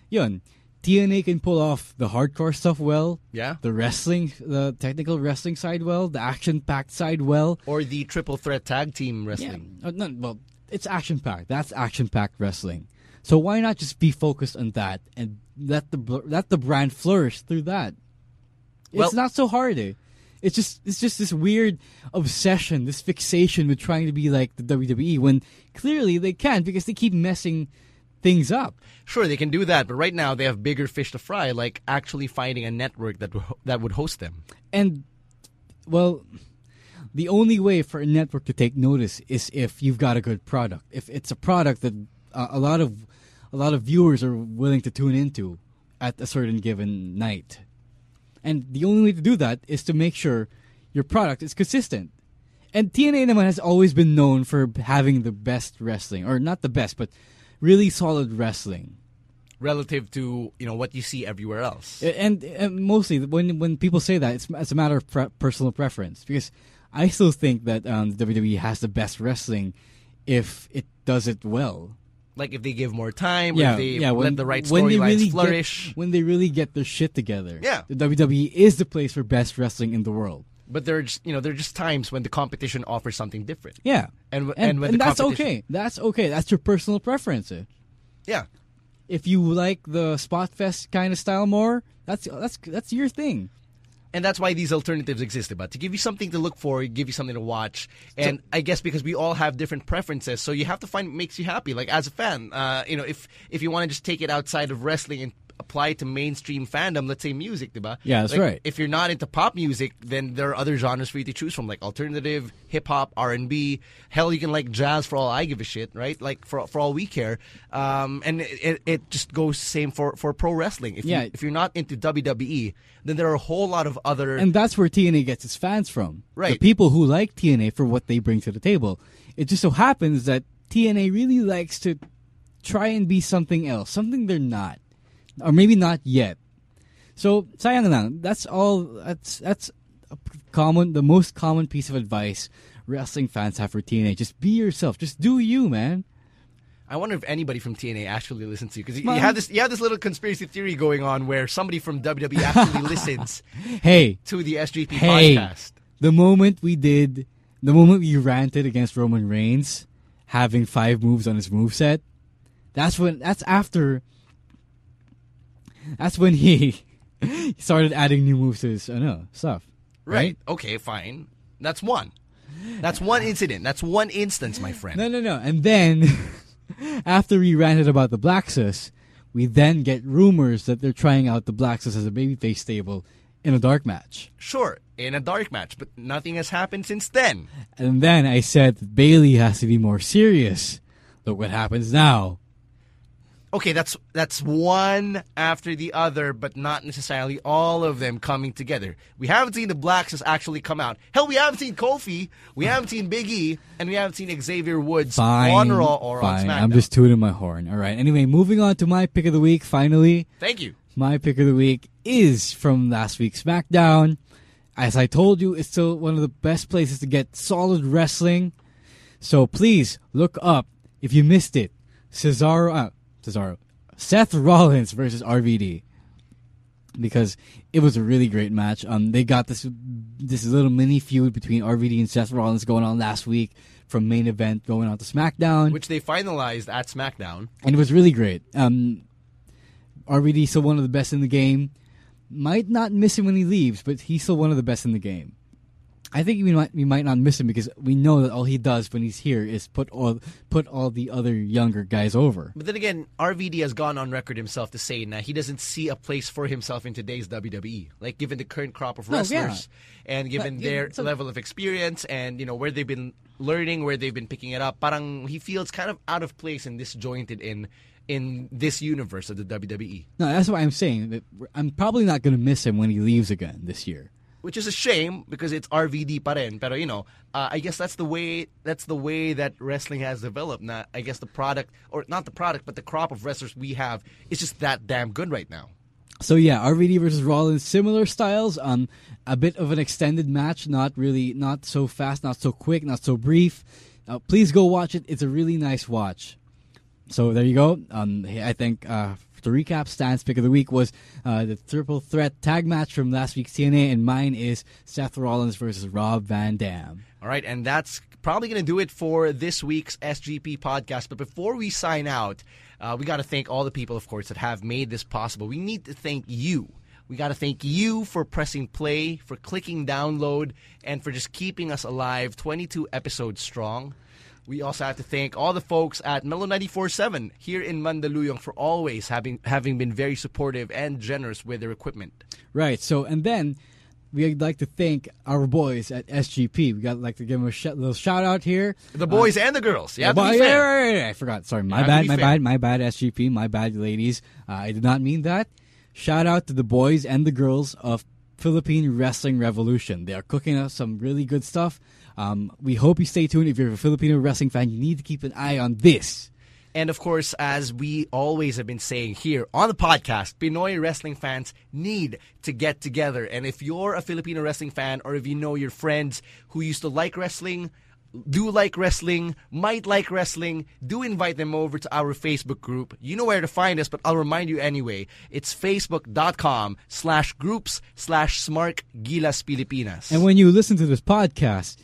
yun, TNA can pull off the hardcore stuff well, Yeah. the wrestling, the technical wrestling side well, the action-packed side well. Or the triple threat tag team Yeah. wrestling. Uh, no, well, it's action packed. That's action packed wrestling. So why not just be focused on that and let the let the brand flourish through that? Well- it's not so hard. Eh? It's just it's just this weird obsession, this fixation with trying to be like the WWE when clearly they can't because they keep messing things up. Sure, they can do that, but right now they have bigger fish to fry, like actually finding a network that that would host them. And well, the only way for a network to take notice is if you've got a good product. If it's a product that uh, a lot of a lot of viewers are willing to tune into at a certain given night. And the only way to do that is to make sure your product is consistent. And TNA naman has always been known for having the best wrestling, or not the best, but really solid wrestling. relative to you know what you see everywhere else. And, and mostly when when people say that, it's, it's a matter of pre- personal preference. Because I still think that um, WWE has the best wrestling if it does it well. Like if they give more time, Yeah, if they yeah. When let the right when they storylines really flourish. get, when they really get their shit together. Yeah. the WWE is the place for best wrestling in the world. but there are just, you know there are just times when the competition offers something different. Yeah, And and, and when and the that's okay. That's okay. That's your personal preference. eh. Yeah. If you like the spot fest kind of style more, that's that's that's your thing. And that's why these alternatives exist, but to give you something to look for, give you something to watch. And I guess because we all have different preferences, so you have to find what makes you happy. Like as a fan, uh, you know, if if you want to just take it outside of wrestling and apply to mainstream fandom, let's say music, diba? Yeah, that's Like, right. If you're not into pop music, then there are other genres for you to choose from, like alternative, hip hop, R and B. Hell, you can like jazz for all I give a shit, right? Like for for all we care. Um, and it, it, it just goes same for for pro wrestling. If Yeah. you, if you're not into WWE, then there are a whole lot of other And that's where TNA gets its fans from. Right. The people who like TNA for what they bring to the table. It just so happens that TNA really likes to try and be something else, something they're not. Or maybe not yet. So, sayang lang. That's all that's that's common the most common piece of advice wrestling fans have for TNA. Just be yourself. Just do you, man. I wonder if anybody from TNA actually listens to you because you, have this you have this little conspiracy theory going on where somebody from WWE actually listens Hey, to the SGP hey. podcast. The moment we did, the moment we ranted against Roman Reigns having five moves on his moveset, that's when, that's after, that's when he started adding new moves to his, I know, stuff. Right? Okay, fine. That's one. That's one incident. That's one instance, my friend. No, no, no. And then, after we ranted about the Blacksus, we then get rumors that they're trying out the Blacksus as a babyface stable in a dark match. Sure, in a dark match, but nothing has happened since then. And then I said Bayley has to be more serious. Look what happens now. Okay, that's that's one after the other, but not necessarily all of them coming together. We haven't seen the Blacks actually come out. Hell, we haven't seen Kofi, we haven't seen Big E, and we haven't seen Xavier Woods Fine. on Raw or fine. on SmackDown. I'm just tooting my horn. All right. Anyway, moving on to my pick of the week. Finally, Thank you. my pick of the week is from last week's SmackDown. As I told you, it's still one of the best places to get solid wrestling. So please look up if you missed it. Cesaro, uh, Cesaro, Seth Rollins versus RVD. Because it was a really great match. Um, they got this this little mini feud between RVD and Seth Rollins going on last week from main event going on to SmackDown Which they finalized at SmackDown. and it was really great. Um, RVD still one of the best in the game. Might not miss him when he leaves, but he's still one of the best in the game. I think we might we might not miss him because we know that all he does when he's here is put all put all the other younger guys over. But then again, RVD has gone on record himself to say that he doesn't see a place for himself in today's WWE. Like given the current crop of No, wrestlers yeah. and given But, their so- level of experience and you know where they've been learning, where they've been picking it up, parang he feels kind of out of place and disjointed in in this universe of the. WWE. No, that's why I'm saying that I'm probably not going to miss him when he leaves again this year. Which is a shame because it's RVD pa rin. Pero you know, uh, I guess that's the way that's the way that wrestling has developed. Now, I guess the product or not the product, but the crop of wrestlers we have is just that damn good right now. So yeah, RVD versus Rollins, similar styles. Um, a bit of an extended match, not really, not so fast, not so quick, not so brief. Uh, please go watch it. It's a really nice watch. So there you go. Um, I think uh, to recap, Stan's pick of the week was uh, the triple threat tag match from last week's TNA, and mine is Seth Rollins versus Rob Van Dam. All right, and that's probably going to do it for this week's SGP podcast. But before we sign out, uh, we got to thank all the people, of course, that have made this possible. We need to thank you. We got to thank you for pressing play, for clicking download, and for just keeping us alive 22 episodes strong. We also have to thank all the folks at Mellow 94.7 here in Mandaluyong for always having having been very supportive and generous with their equipment. Right. So, and then we'd like to thank our boys at SGP. We got like to give them a sh- little shout out here. The boys and the girls. You have to Well, be yeah, right, right. I forgot. Sorry, my bad, my fair. bad, my bad. SGP, my bad, ladies. Uh, I did not mean that. Shout out to the boys and the girls of Philippine Wrestling Revolution. They are cooking up some really good stuff. Um, we hope you stay tuned. If you're a Filipino wrestling fan, you need to keep an eye on this. And of course, as we always have been saying here on the podcast, Pinoy wrestling fans need to get together. And if you're a Filipino wrestling fan or if you know your friends who used to like wrestling, do like wrestling, might like wrestling, do invite them over to our Facebook group. You know where to find us, but I'll remind you anyway. It's facebook.com slash groups slash smark gilas Pilipinas. And when you listen to this podcast,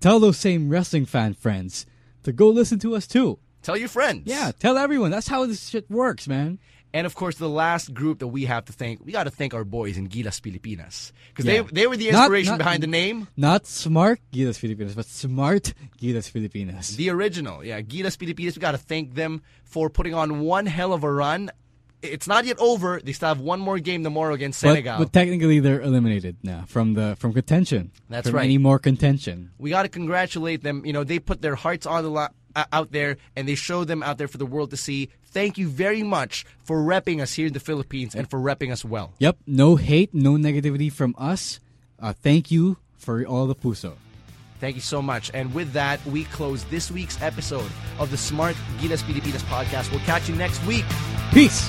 tell those same wrestling fan friends to go listen to us too. Tell your friends. Yeah, tell everyone. That's how this shit works, man. And of course, the last group that we have to thank, we got to thank our boys in Gilas Pilipinas Because Yeah. they, they were the inspiration not- behind the name. Not smart Gilas Pilipinas, but smart Gilas Pilipinas. The original, yeah, Gilas Pilipinas. We got to thank them for putting on one hell of a run. It's not yet over. They still have one more game tomorrow against But, Senegal. but technically, they're eliminated now from the from contention. That's from right. Any more contention? we got to congratulate them. You know, they put their hearts on the uh, out there, and they showed them out there for the world to see. Thank you very much for repping us here in the Philippines and for repping us well. Yep. No hate, no negativity from us. Uh, thank you for all the puso. Thank you so much. And with that, we close this week's episode of the Smark Gilas Pilipinas podcast. We'll catch you next week. Peace.